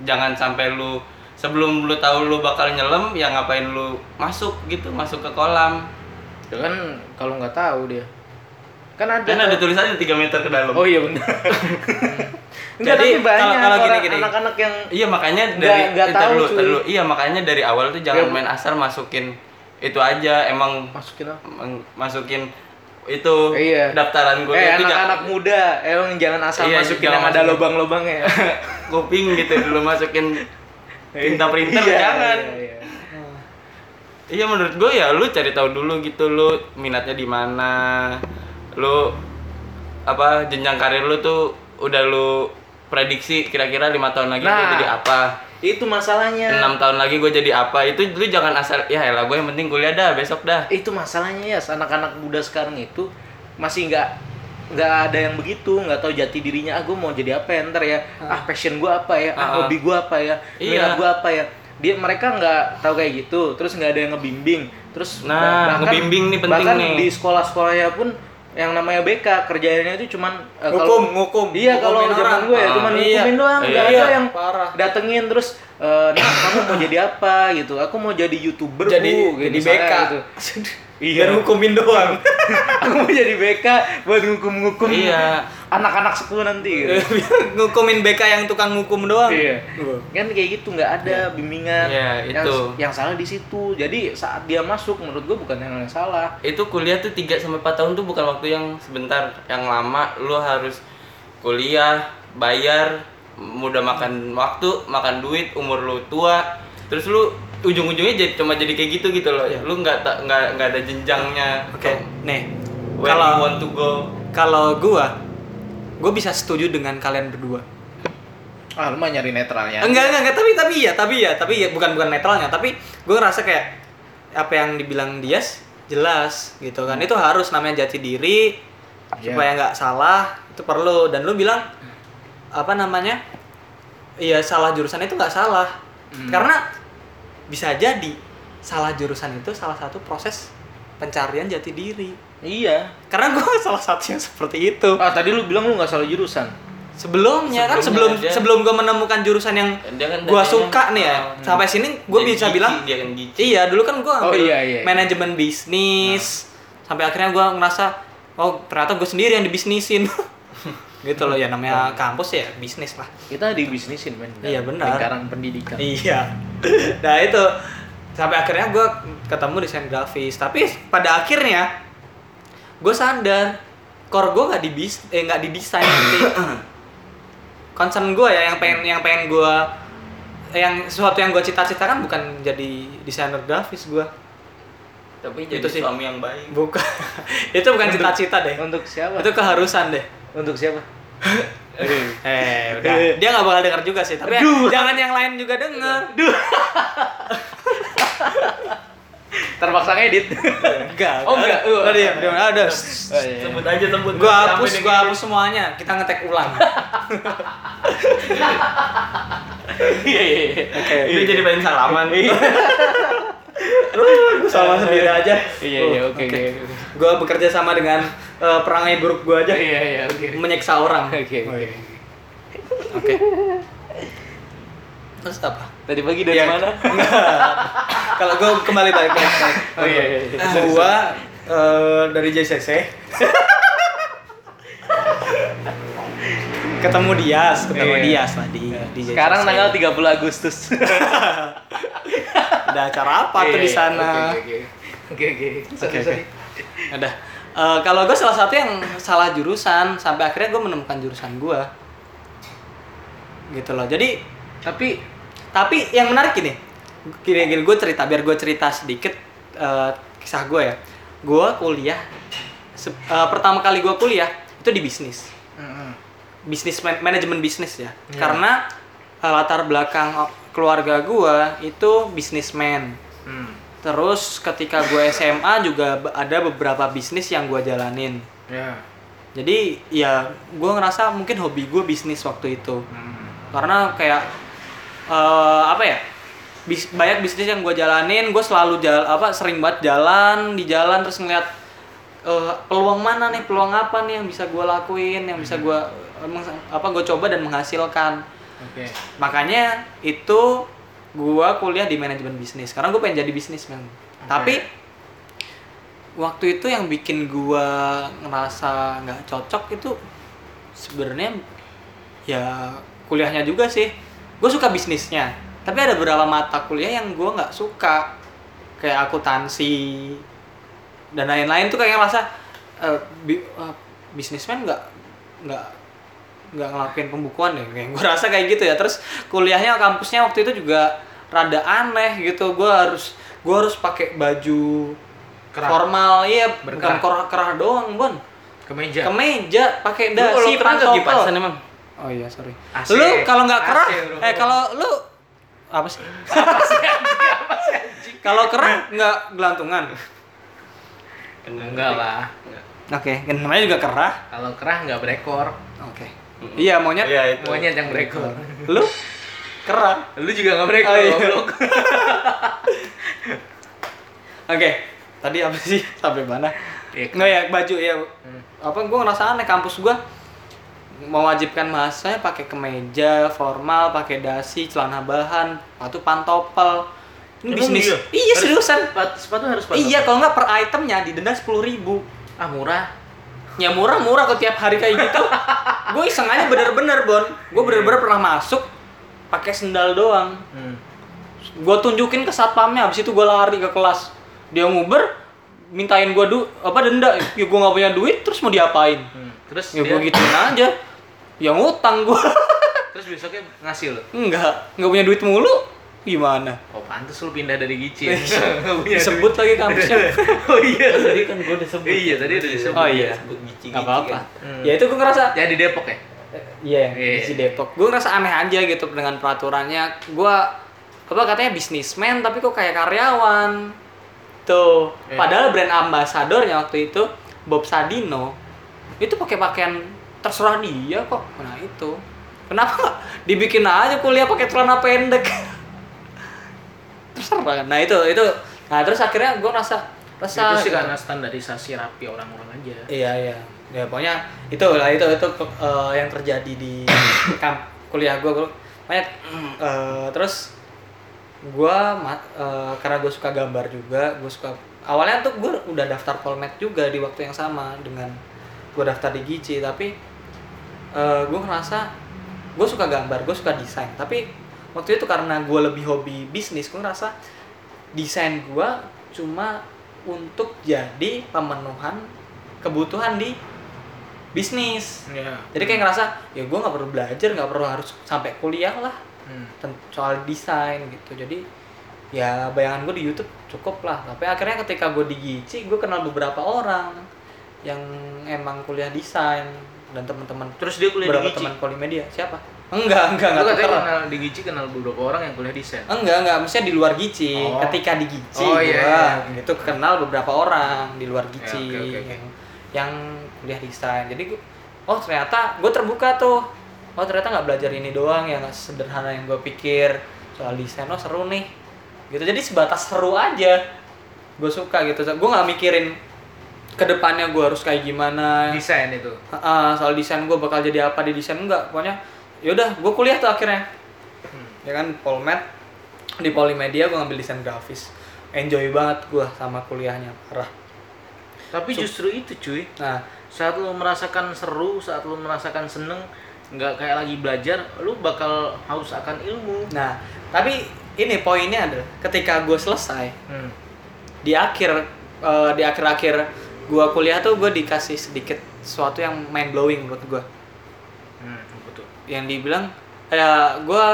jangan sampai lu sebelum lu tahu lu bakal nyelam ya ngapain lu masuk gitu masuk ke kolam Ya kan kalau nggak tahu dia. Kan ada. kan ada tulisannya 3 meter ke dalam Oh iya benar. Enggak Jadi, tapi banyak kalau- kalau gini, gini. anak-anak yang Iya makanya dari eh, tar tahu, dulu, dulu. Iya makanya dari awal tuh jangan Ya. main asal masukin itu aja emang masukin apa? masukin itu Iya. daftaran gue Eh anak-anak muda, emang jangan asal Iya, masukin yang ada lubang-lubangnya. kuping gitu dulu masukin tinta printer Iya, jangan Iya, iya. iya menurut gue ya lu cari tahu dulu gitu lu minatnya di mana lu apa jenjang karir lu tuh udah lu prediksi kira-kira lima tahun lagi Nah. jadi apa Itu masalahnya. enam tahun lagi gue jadi apa? Itu lu jangan asal ya elah gue yang penting kuliah dah besok dah. Itu masalahnya ya anak-anak muda sekarang itu masih nggak nggak ada yang begitu nggak tahu jati dirinya ah gue mau jadi apa ya? Ntar ya. Ah passion gue apa ya? Ah hobi gue apa ya? Iya. minat gue apa ya? Dia mereka nggak tahu kayak gitu. Terus nggak ada yang ngebimbing. Terus Nah, ngebimbing nih penting bahkan nih. di sekolah-sekolahnya pun yang namanya BK kerjaannya itu cuman eh, Ngukum, kalau ngukum. iya kalau zaman orang. gue ya Ah, cuman iya. ngukumin doang nggak Iya. ada yang Parah. datengin terus eh, nah kamu mau jadi apa gitu aku mau jadi youtuber Jadi bu gitu, jadi BK. gitu. Iya. Biar hukumin doang. aku mau jadi BK buat ngukum-ngukum Iya. anak-anak sekolah nanti gitu. Ngukumin BK yang tukang ngukum doang. iya kan kayak gitu nggak ada bimbingan Iya, itu. yang salah di situ jadi saat dia masuk menurut gue bukan yang salah itu kuliah tuh 3 sampai 4 tahun tuh bukan waktu yang sebentar, yang lama lu harus kuliah, bayar, mudah makan waktu, makan duit, umur lu tua, terus lu ujung-ujungnya jadi cuma jadi kayak gitu gitu loh. Iya. Lu nggak nggak nggak ada jenjangnya. Oke, nih. Where you Kalau want to go. kalau gua gua bisa setuju dengan kalian berdua. ah lu mah nyari netralnya Enggak, enggak, enggak, tapi tapi ya, tapi ya, tapi ya bukan bukan netralnya, tapi gue ngerasa kayak apa yang dibilang Dias jelas gitu kan. Itu harus namanya jati diri Iya. supaya nggak salah, itu perlu dan lu bilang apa namanya? Iya, salah jurusan itu nggak salah. Hmm. Karena bisa jadi salah jurusan itu salah satu proses pencarian jati diri Iya. karena gue salah satu yang seperti itu Ah tadi lu bilang lu nggak salah jurusan. sebelumnya, kan sebelum Sebelumnya dia- sebelum gue menemukan jurusan yang kan gue suka nih ya Hmm. sampai sini gue bisa gici, bilang dia kan gici. iya dulu kan gue Oh, iya, iya. manajemen bisnis sampai akhirnya gue ngerasa oh ternyata gue sendiri yang dibisnisin gitu loh ya namanya kampus ya bisnis lah Kita di bisnisin men. Iya, benar. Lingkaran pendidikan. Iya. Nah itu sampai akhirnya gue ketemu desain grafis. Tapi pada akhirnya gue sadar core gue nggak di bis eh nggak di desain nanti. Concern gue ya yang pengen yang pengen gue yang sesuatu yang gue cita-citakan bukan jadi desainer grafis gue. Tapi Itu jadi sih. suami yang baik. Bukan. itu bukan cita-cita deh. Untuk siapa? Itu keharusan deh. Untuk siapa? Eh, udah. Dia nggak bakal denger juga sih. Tapi ya, jangan yang lain juga denger. Terpaksa ngedit. Enggak. Oh, enggak. Oh, diam, diam. Ada. Oh, iya. Sebut aja sebut. Gua hapus, dia gua hapus semuanya. Kita ngetek ulang. Iya iya iya. Dia jadi pengen salaman. Gua sama sendiri aja. Iya iya oke oke. Gua bekerja sama dengan eh, perangai buruk gua aja. Iya iya oke. Menyiksa orang. Oke Oh, oke. iya. Oke. Terus apa? Tadi pagi dari Iya. mana? Kalau gua kembali balik balik. balik. Oh iya iya. iya. Gua eh, dari JCC. ketemu Dias, ketemu Iya. Dias lah di di JCC. Sekarang tanggal 30 Agustus. ada acara apa tuh Iya, di iya, sana? Oke oke. Oke oke. Ada. Eh, kalau gue salah satu yang salah jurusan sampai akhirnya gue menemukan jurusan gue. Gitu loh. Jadi Tapi tapi yang menarik gini, gini gini gue cerita biar gue cerita sedikit eh, kisah gue ya. Gue kuliah se- eh, pertama kali gue kuliah itu di bisnis, bisnis man- manajemen bisnis ya. Iya. Karena eh, latar belakang keluarga gue itu bisnismen. hmm. Terus ketika gue SMA juga ada beberapa bisnis yang gue jalanin. ya. Jadi ya gue ngerasa mungkin hobi gue bisnis waktu itu. Hmm. Karena kayak eh, apa ya? Bis, banyak bisnis yang gue jalanin, gue selalu jalan apa sering banget jalan di jalan terus ngeliat eh, peluang mana nih, peluang apa nih yang bisa gue lakuin, yang bisa gue eh, apa gue coba dan menghasilkan. Oke. Makanya itu gua kuliah di manajemen bisnis karena gue pengen jadi bisnismen. Tapi waktu itu yang bikin gua ngerasa nggak cocok itu sebenarnya ya kuliahnya juga sih. Gue suka bisnisnya, tapi ada beberapa mata kuliah yang gua nggak suka kayak akuntansi dan lain-lain tuh kayak ngerasa eh, bi- eh, bisnismen nggak nggak nggak ngelakuin pembukuan ya. Kayak gue rasa kayak gitu ya. Terus kuliahnya kampusnya waktu itu juga rada aneh gitu. Gue harus gue harus pakai baju Kerah. formal. Iya bukan kerah, kerah doang bon Kemeja. kemeja pakai dasi pantopel oh iya sorry. AC. lu kalau nggak kerah AC, bro. eh kalau lu apa sih? Kalau kerah nggak gelantungan. Enggak lah. oke kan namanya juga kerah. Kalau kerah nggak berekor. oke iya monyet Iya itu. Monyet yang berekor. lu kerah Lu juga nggak berekor. Oh, iya. Oke, tadi apa sih sampai mana? Iya, Nggak ya baju ya. Hmm. Apa gue ngerasa aneh kampus gue mewajibkan mahasiswa pakai kemeja formal, pakai dasi, celana bahan, sepatu pantopel. Ini Emang bisnis. iya? Iya Harus seriusan. Sepatu, sepatu harus sepatu. Iya kalau nggak per itemnya didenda sepuluh ribu. Ah murah. Ya murah murah kok tiap hari kayak gitu. gue iseng aja bener-bener bon. Gue bener-bener pernah masuk pakai sendal doang. Hmm. gue tunjukin ke satpamnya habis itu gue lari ke kelas dia nguber mintain gue du apa denda ya gue nggak punya duit terus mau diapain Hmm. Terus ya dia, gue gituin aja yang ngutang gue terus besoknya ngasih lo. enggak nggak punya duit mulu gimana Oh pantes lu pindah dari Gicin. Iya. Disebut lagi kampusnya oh iya. Tadi kan gue udah sebut. Iya, tadi udah disebut. oh iya Sebut nggak apa-apa. Hmm. ya itu gue ngerasa Ya di Depok ya. Iya Iya. di Depok gue ngerasa aneh aja gitu dengan peraturannya gue apa katanya bisnismen tapi kok kayak karyawan tuh Iya. padahal brand ambasadornya waktu itu Bob Sadino itu pakai pakaian terserah dia kok nah itu kenapa dibikin aja kuliah pakai celana pendek terserah nah itu itu nah terus akhirnya gue ngerasa resah itu sih gitu. karena standarisasi rapi orang-orang aja Iya iya. Ya pokoknya itu lah itu itu eh, yang terjadi di kamp kuliah gue. Banyak eh, terus gue karena gue suka gambar juga, gue suka awalnya tuh gue udah daftar Polmed juga di waktu yang sama dengan gue daftar di Gici tapi gue ngerasa gue suka gambar, gue suka desain tapi waktu itu karena gue lebih hobi bisnis gue ngerasa desain gue cuma untuk jadi pemenuhan kebutuhan di bisnis. Iya. jadi kayak ngerasa ya gue nggak perlu belajar nggak perlu harus sampai kuliah lah Hmm. soal desain gitu. Jadi ya bayangan gue di YouTube cukup lah. Tapi akhirnya ketika gue di Gici gue kenal beberapa orang yang emang kuliah desain dan teman-teman terus dia kuliah beberapa di Gici? teman polimedia. Siapa enggak enggak lu enggak katanya tukeran. kenal di Gici kenal beberapa orang yang kuliah desain enggak enggak maksudnya di luar Gici. Oh. ketika di Gici Oh, iya, gua iya. gitu kenal beberapa orang di luar Gici. Ya, oke, oke, oke. yang kuliah desain jadi gua, oh ternyata gue terbuka tuh. Oh ternyata nggak belajar ini doang ya nggak sederhana yang gue pikir. Soal desain oh seru nih. Gitu jadi sebatas seru aja gue suka gitu. Gue nggak mikirin ke depannya gue harus kayak gimana. Desain itu? Ah, soal desain gue bakal jadi apa di desain enggak. Pokoknya yaudah gue kuliah tuh akhirnya. Hmm. ya kan Polmed. Di Polimedia gue ngambil desain grafis. Enjoy banget gue sama kuliahnya parah. Tapi justru itu cuy. Nah. Saat lu merasakan seru saat lu merasakan seneng nggak kayak lagi belajar lu bakal haus akan ilmu. Nah tapi ini poinnya adalah ketika gue selesai hmm. di akhir eh, di akhir-akhir gue kuliah tuh gue dikasih sedikit sesuatu yang mind blowing menurut gue yang dibilang ya gue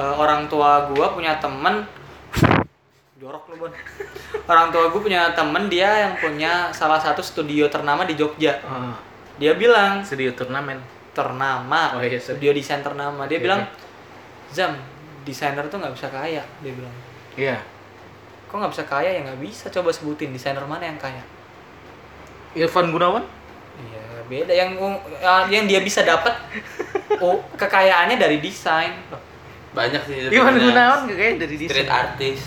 orang tua gue punya temen. Jorok lu bon. Orang tua gue punya temen dia yang punya salah satu studio ternama di Jogja. Ah, dia bilang studio turnamen. Ternama. Oh, iya, sorry. studio desain ternama. Dia Oke, bilang. Zam desainer tuh nggak bisa kaya dia bilang. Iya. Kok nggak bisa kaya? Ya nggak bisa. Coba sebutin desainer mana yang kaya. Irfan Gunawan beda yang yang dia bisa dapat oh kekayaannya dari desain banyak sih sebenarnya. Gunawan kayak dari street desain artist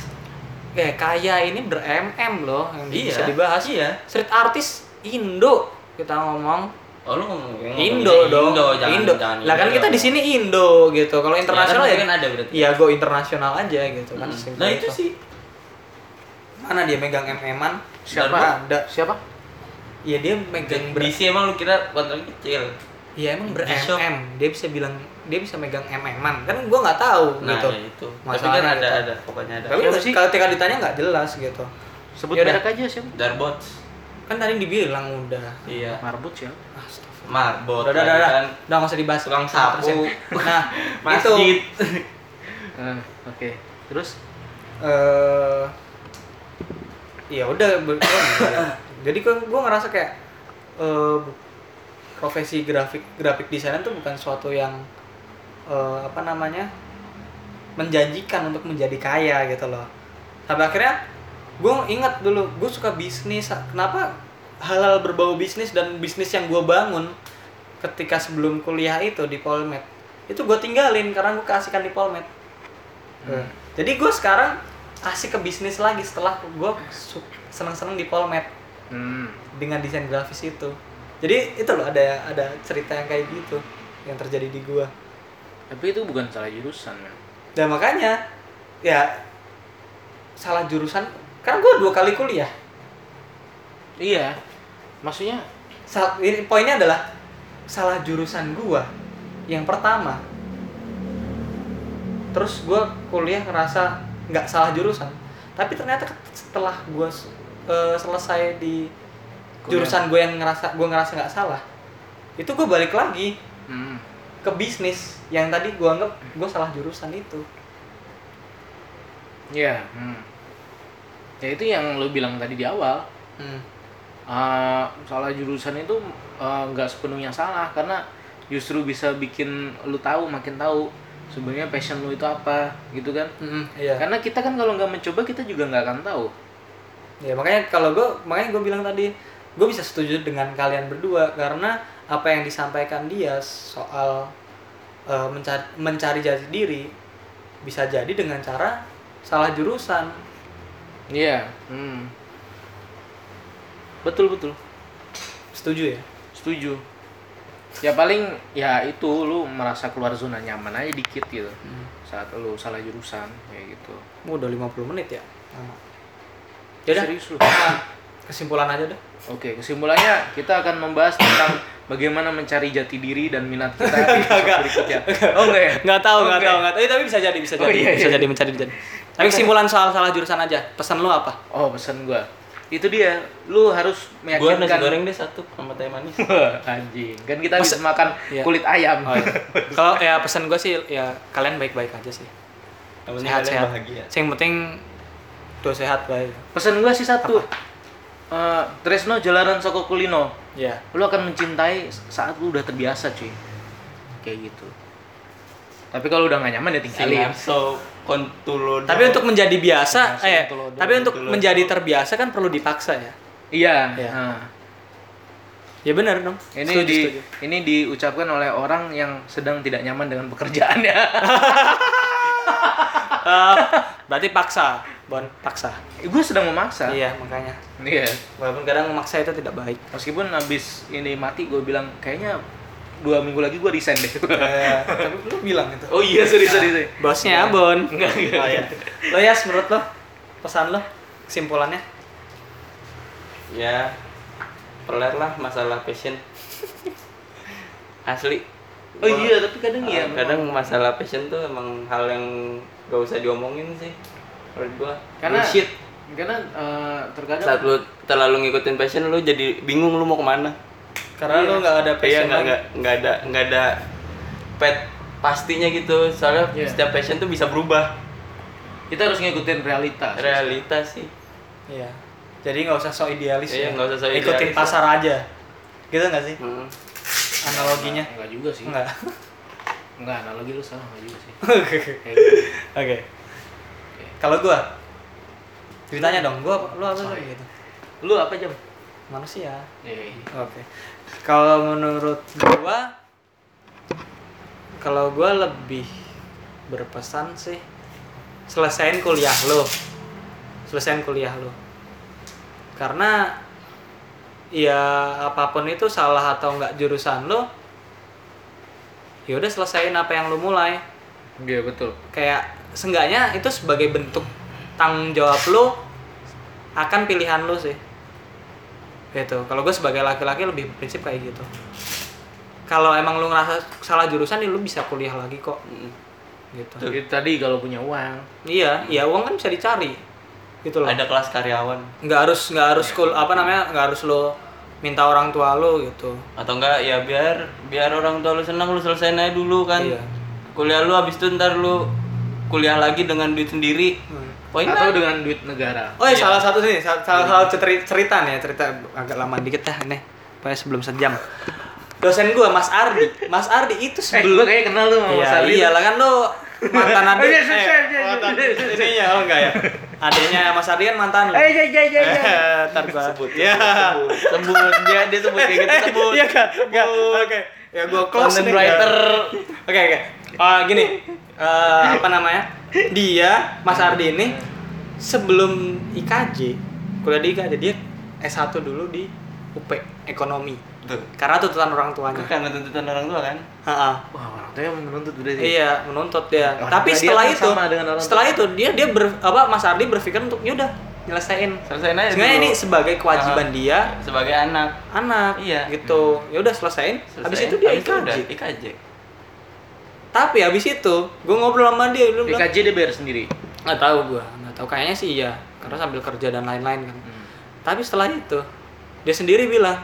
kayak kaya ini ber MM loh yang Iya, bisa dibahas. iya. Street artist Indo kita ngomong. oh lu ngomong Indo dong. Indo jangan Indo. jangan lah kan Indo. kita di sini Indo gitu. Kalau internasional ya, kan mungkin ada berarti. Iya, go internasional aja gitu kan. Hmm. Simpel nah itu sih Mana dia megang MM-an? siapa Ada. siapa Iya dia megang ber DC emang lu kira kontrak kecil Iya emang ber. MM. Dia bisa bilang dia bisa megang MM-an. Kan gua nggak tahu nah gitu. ya itu tapi Masalahnya kan ada gitu. ada pokoknya ada Tapi sih? kalau ketika ditanya nggak jelas gitu. sebut Yaudah. merek aja siapa Darbots Kan tadi dibilang udah. iya Marbot Astagfirullah. marbot Udah, udah, udah, kan udah nggak usah dibahas. Tukang Nah, sapu. Nah, itu masjid Ah, oke terus eh ya udah jadi gua gua ngerasa kayak eh profesi grafik grafik desainer tuh bukan suatu yang eh, apa namanya menjanjikan untuk menjadi kaya gitu loh. Sampai akhirnya gue ingat dulu gue suka bisnis kenapa hal-hal berbau bisnis dan bisnis yang gue bangun ketika sebelum kuliah itu di Polmed itu gue tinggalin karena gue keasikan di Polmed. Hmm. jadi gue sekarang asik ke bisnis lagi setelah gue seneng-seneng di Polmed hmm. dengan desain grafis itu. Jadi itu loh ada ada cerita yang kayak gitu yang terjadi di gue tapi itu bukan salah jurusan men. Dan makanya ya salah jurusan karena gue dua kali kuliah. Iya. Maksudnya? Sal- ini poinnya adalah salah jurusan gua yang pertama. Terus gua kuliah ngerasa nggak salah jurusan. Tapi ternyata setelah gua eh, selesai di Kuliah. jurusan gue yang ngerasa gua ngerasa nggak salah itu gua balik lagi hmm. ke bisnis yang tadi gua anggap gua salah jurusan itu Iya. Hmm. Ya itu yang lu bilang tadi di awal. hmm. Uh, salah jurusan itu uh, nggak sepenuhnya salah karena justru bisa bikin lu tahu makin tahu sebenarnya passion lu itu apa gitu kan. Mm-mm, iya Karena kita kan kalau nggak mencoba kita juga nggak akan tahu. Ya makanya kalau gue makanya gue bilang tadi gue bisa setuju dengan kalian berdua karena apa yang disampaikan dia soal eh, mencari mencari jati diri bisa jadi dengan cara salah jurusan Iya. Hmm. Betul betul. Setuju ya? Setuju. Ya paling ya itu lu merasa keluar zona nyaman aja dikit gitu. Saat lu salah jurusan kayak gitu. Udah 50 menit ya? Lama. Yaudah, Serius lu. kesimpulan aja deh. Oke, kesimpulannya kita akan membahas tentang bagaimana mencari jati diri dan minat kita di Enggak. berikutnya. Oh enggak ya? Nggak tahu, nggak Oke. tahu, nggak tahu. Eh, tapi bisa jadi, bisa Oh, jadi, iya, bisa iya. jadi mencari jadi. Tapi kesimpulan soal salah jurusan aja. Pesan lu apa? Oh, pesan gua. Itu dia, lu harus Gua nasi meyakinkan goreng deh satu sama teh manis. Anjing. Kan kita bisa makan Iya. kulit ayam. Oh, iya. Kalau ya pesan gue sih ya kalian baik-baik aja sih. Yang penting Sehat kalian sehat. bahagia. Yang penting tuh sehat baik. Pesan gua sih satu. Eh, Tresno jalanan soko kulino. Ya. Lu akan mencintai saat lu udah terbiasa, cuy. Kayak gitu. Tapi kalau udah gak nyaman ya tinggalin. So kontulo. Tapi untuk menjadi biasa, eh, tulodo, tapi untuk tulodo. menjadi terbiasa kan perlu dipaksa ya. Iya. Iya. nah. Ya benar dong. Ini Setuju, di setuju. ini diucapkan oleh orang yang sedang tidak nyaman dengan pekerjaannya. Eh, berarti paksa, Bon, paksa. gue sedang memaksa. Iya, makanya. Iya. Walaupun kadang memaksa itu tidak baik. Meskipun habis ini mati gue bilang kayaknya dua minggu lagi gue resign deh. tapi lu bilang itu. oh iya sorry sorry. sorry. Bosnya Bon. Enggak enggak. Oh, iya. Lo ya, menurut lo pesan lo kesimpulannya? ya peler lah masalah passion. Asli. Oh Gua- iya tapi kadang iya. Ah, kadang masalah passion tuh emang hal yang gak usah diomongin sih menurut gua Karena- Bullshit. karena eh, terkadang saat lu terlalu ngikutin passion lu jadi bingung lu mau ke mana Karena Iya. lo nggak ada Iya passion nggak lagi. nggak nggak ada nggak ada pet pastinya gitu soalnya Iya. setiap passion tuh bisa berubah kita harus ngikutin realitas. realitas sih Iya. Jadi nggak usah so idealis Iya, ya. nggak usah so Ikutin idealis, pasar aja. Gitu nggak sih? Hmm. Analoginya? Enggak juga sih. Enggak. Enggak, analogi lu salah enggak juga sih. Oke. Gitu. Oke. Kalau gua ceritanya dong, gua lu apa sih gitu? Lu apa jam? Manusia. Iya. Oke. Kalau menurut gua kalau gua lebih berpesan sih selesain kuliah lo. Selesain kuliah lo. Karena ya apa pun itu salah atau enggak jurusan lo ya udah selesain apa yang lo mulai Iya betul. kayak seenggaknya itu sebagai bentuk tanggung jawab lo akan pilihan lo sih. Gitu. Kalau gue sebagai laki-laki lebih prinsip kayak gitu. Kalau emang lu ngerasa salah jurusan ya lu bisa kuliah lagi kok. Gitu. Tuh. Itu tadi kalau punya uang. iya iya uang kan bisa dicari. Gitu loh. Ada kelas karyawan. Nggak harus nggak harus kul apa namanya nggak harus lo minta orang tua lo gitu. Atau enggak ya biar biar orang tua lu senang lu selesaiin aja dulu kan. Iya. kuliah lu habis itu ntar lu kuliah lagi dengan duit sendiri Why Atau not? dengan duit negara. Oh iya, Iya. salah satu nih, salah, salah satu cerita, cerita nih, cerita agak lama dikit dah ini. Pokoknya sebelum sejam. Dosen gua Mas Ardi, Mas Ardi itu Eh, sebelum lu kayak kenal lu sama Mas Iya, Ardi. iyalah kan lu mantan adik. Oh, iya, iya, eh, iya, iya, mantan iya, iya. ininya oh enggak ya? Adiknya Mas Ardi kan mantan lu. Eh, iya, iya, iya, iya. Ntar gua sebut Ya. sebut sebut dia dia sebut kayak gitu sebut Iya kan? Enggak. Oke. Ya gua close Content nih. writer. Oke, oke. Ah, gini. Eh, apa namanya? Dia, Mas Ardi ini sebelum IKJ, kuliah di IKJ dia S1 dulu di UP Ekonomi. tuh Karena tuntutan orang tuanya. karena tuntutan orang tua kan Ha-ha. Wah, orang tuanya menuntut berarti. Iya, menuntut dia. Orang Tapi dia setelah itu, sama dengan orang tua. setelah itu dia dia ber, apa Mas Ardi berpikir untuk yaudah nyelesain. selesaiin aja Sebenarnya ini sebagai kewajiban Aha. dia sebagai anak anak Iya. gitu ya udah selesain habis itu dia IKJ udah IKJ tapi habis itu gue ngobrol sama dia bilang IKJ dia bayar sendiri. nggak tahu gue nggak tahu. Kayaknya sih iya karena sambil kerja dan lain-lain kan. Hmm. tapi setelah itu dia sendiri bilang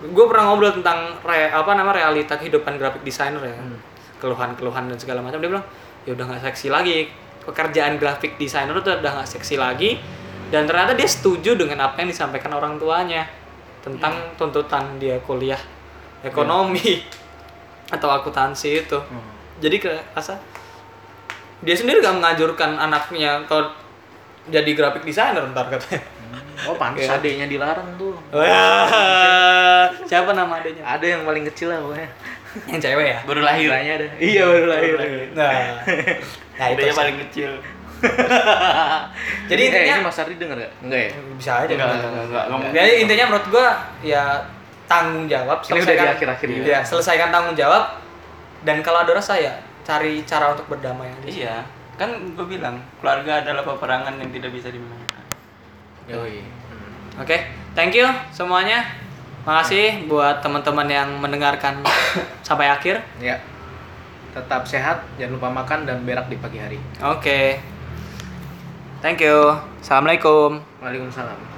gue pernah ngobrol tentang re, apa nama realita kehidupan graphic designer ya. Hmm. keluhan-keluhan dan segala macam. Dia bilang ya udah nggak seksi lagi. Pekerjaan graphic designer itu udah nggak seksi lagi. Dan ternyata dia setuju dengan apa yang disampaikan orang tuanya tentang tuntutan dia kuliah ekonomi atau akuntansi itu Hmm. jadi kerasa dia sendiri gak mengajurkan anaknya kalau jadi graphic designer ntar katanya Oh, pantas Iya. adeknya dilarang tuh. Wah, siapa nama adanya Ada yang paling kecil lah pokoknya. yang cewek ya baru lahir ada. Iya, baru lahir. nah nah itu sih. paling kecil Jadi eh, intinya- ini Mas Ardi denger gak? Enggak ya? bisa aja Enggak, enggak, enggak, enggak, enggak Jadi intinya menurut gua ya tanggung jawab Ini udah di selesaikan akhir-akhir. Iya, selesaikan tanggung jawab dan kalau ada rasa ya cari cara untuk berdamai aja. Iya, kan gue bilang keluarga adalah peperangan yang tidak bisa dimenangkan. Yoi. Hmm. Oke, thank you semuanya. Makasih buat teman-teman yang mendengarkan sampai akhir. Ya. Tetap sehat, jangan lupa makan dan berak di pagi hari. Oke. Thank you. Assalamualaikum. Waalaikumsalam.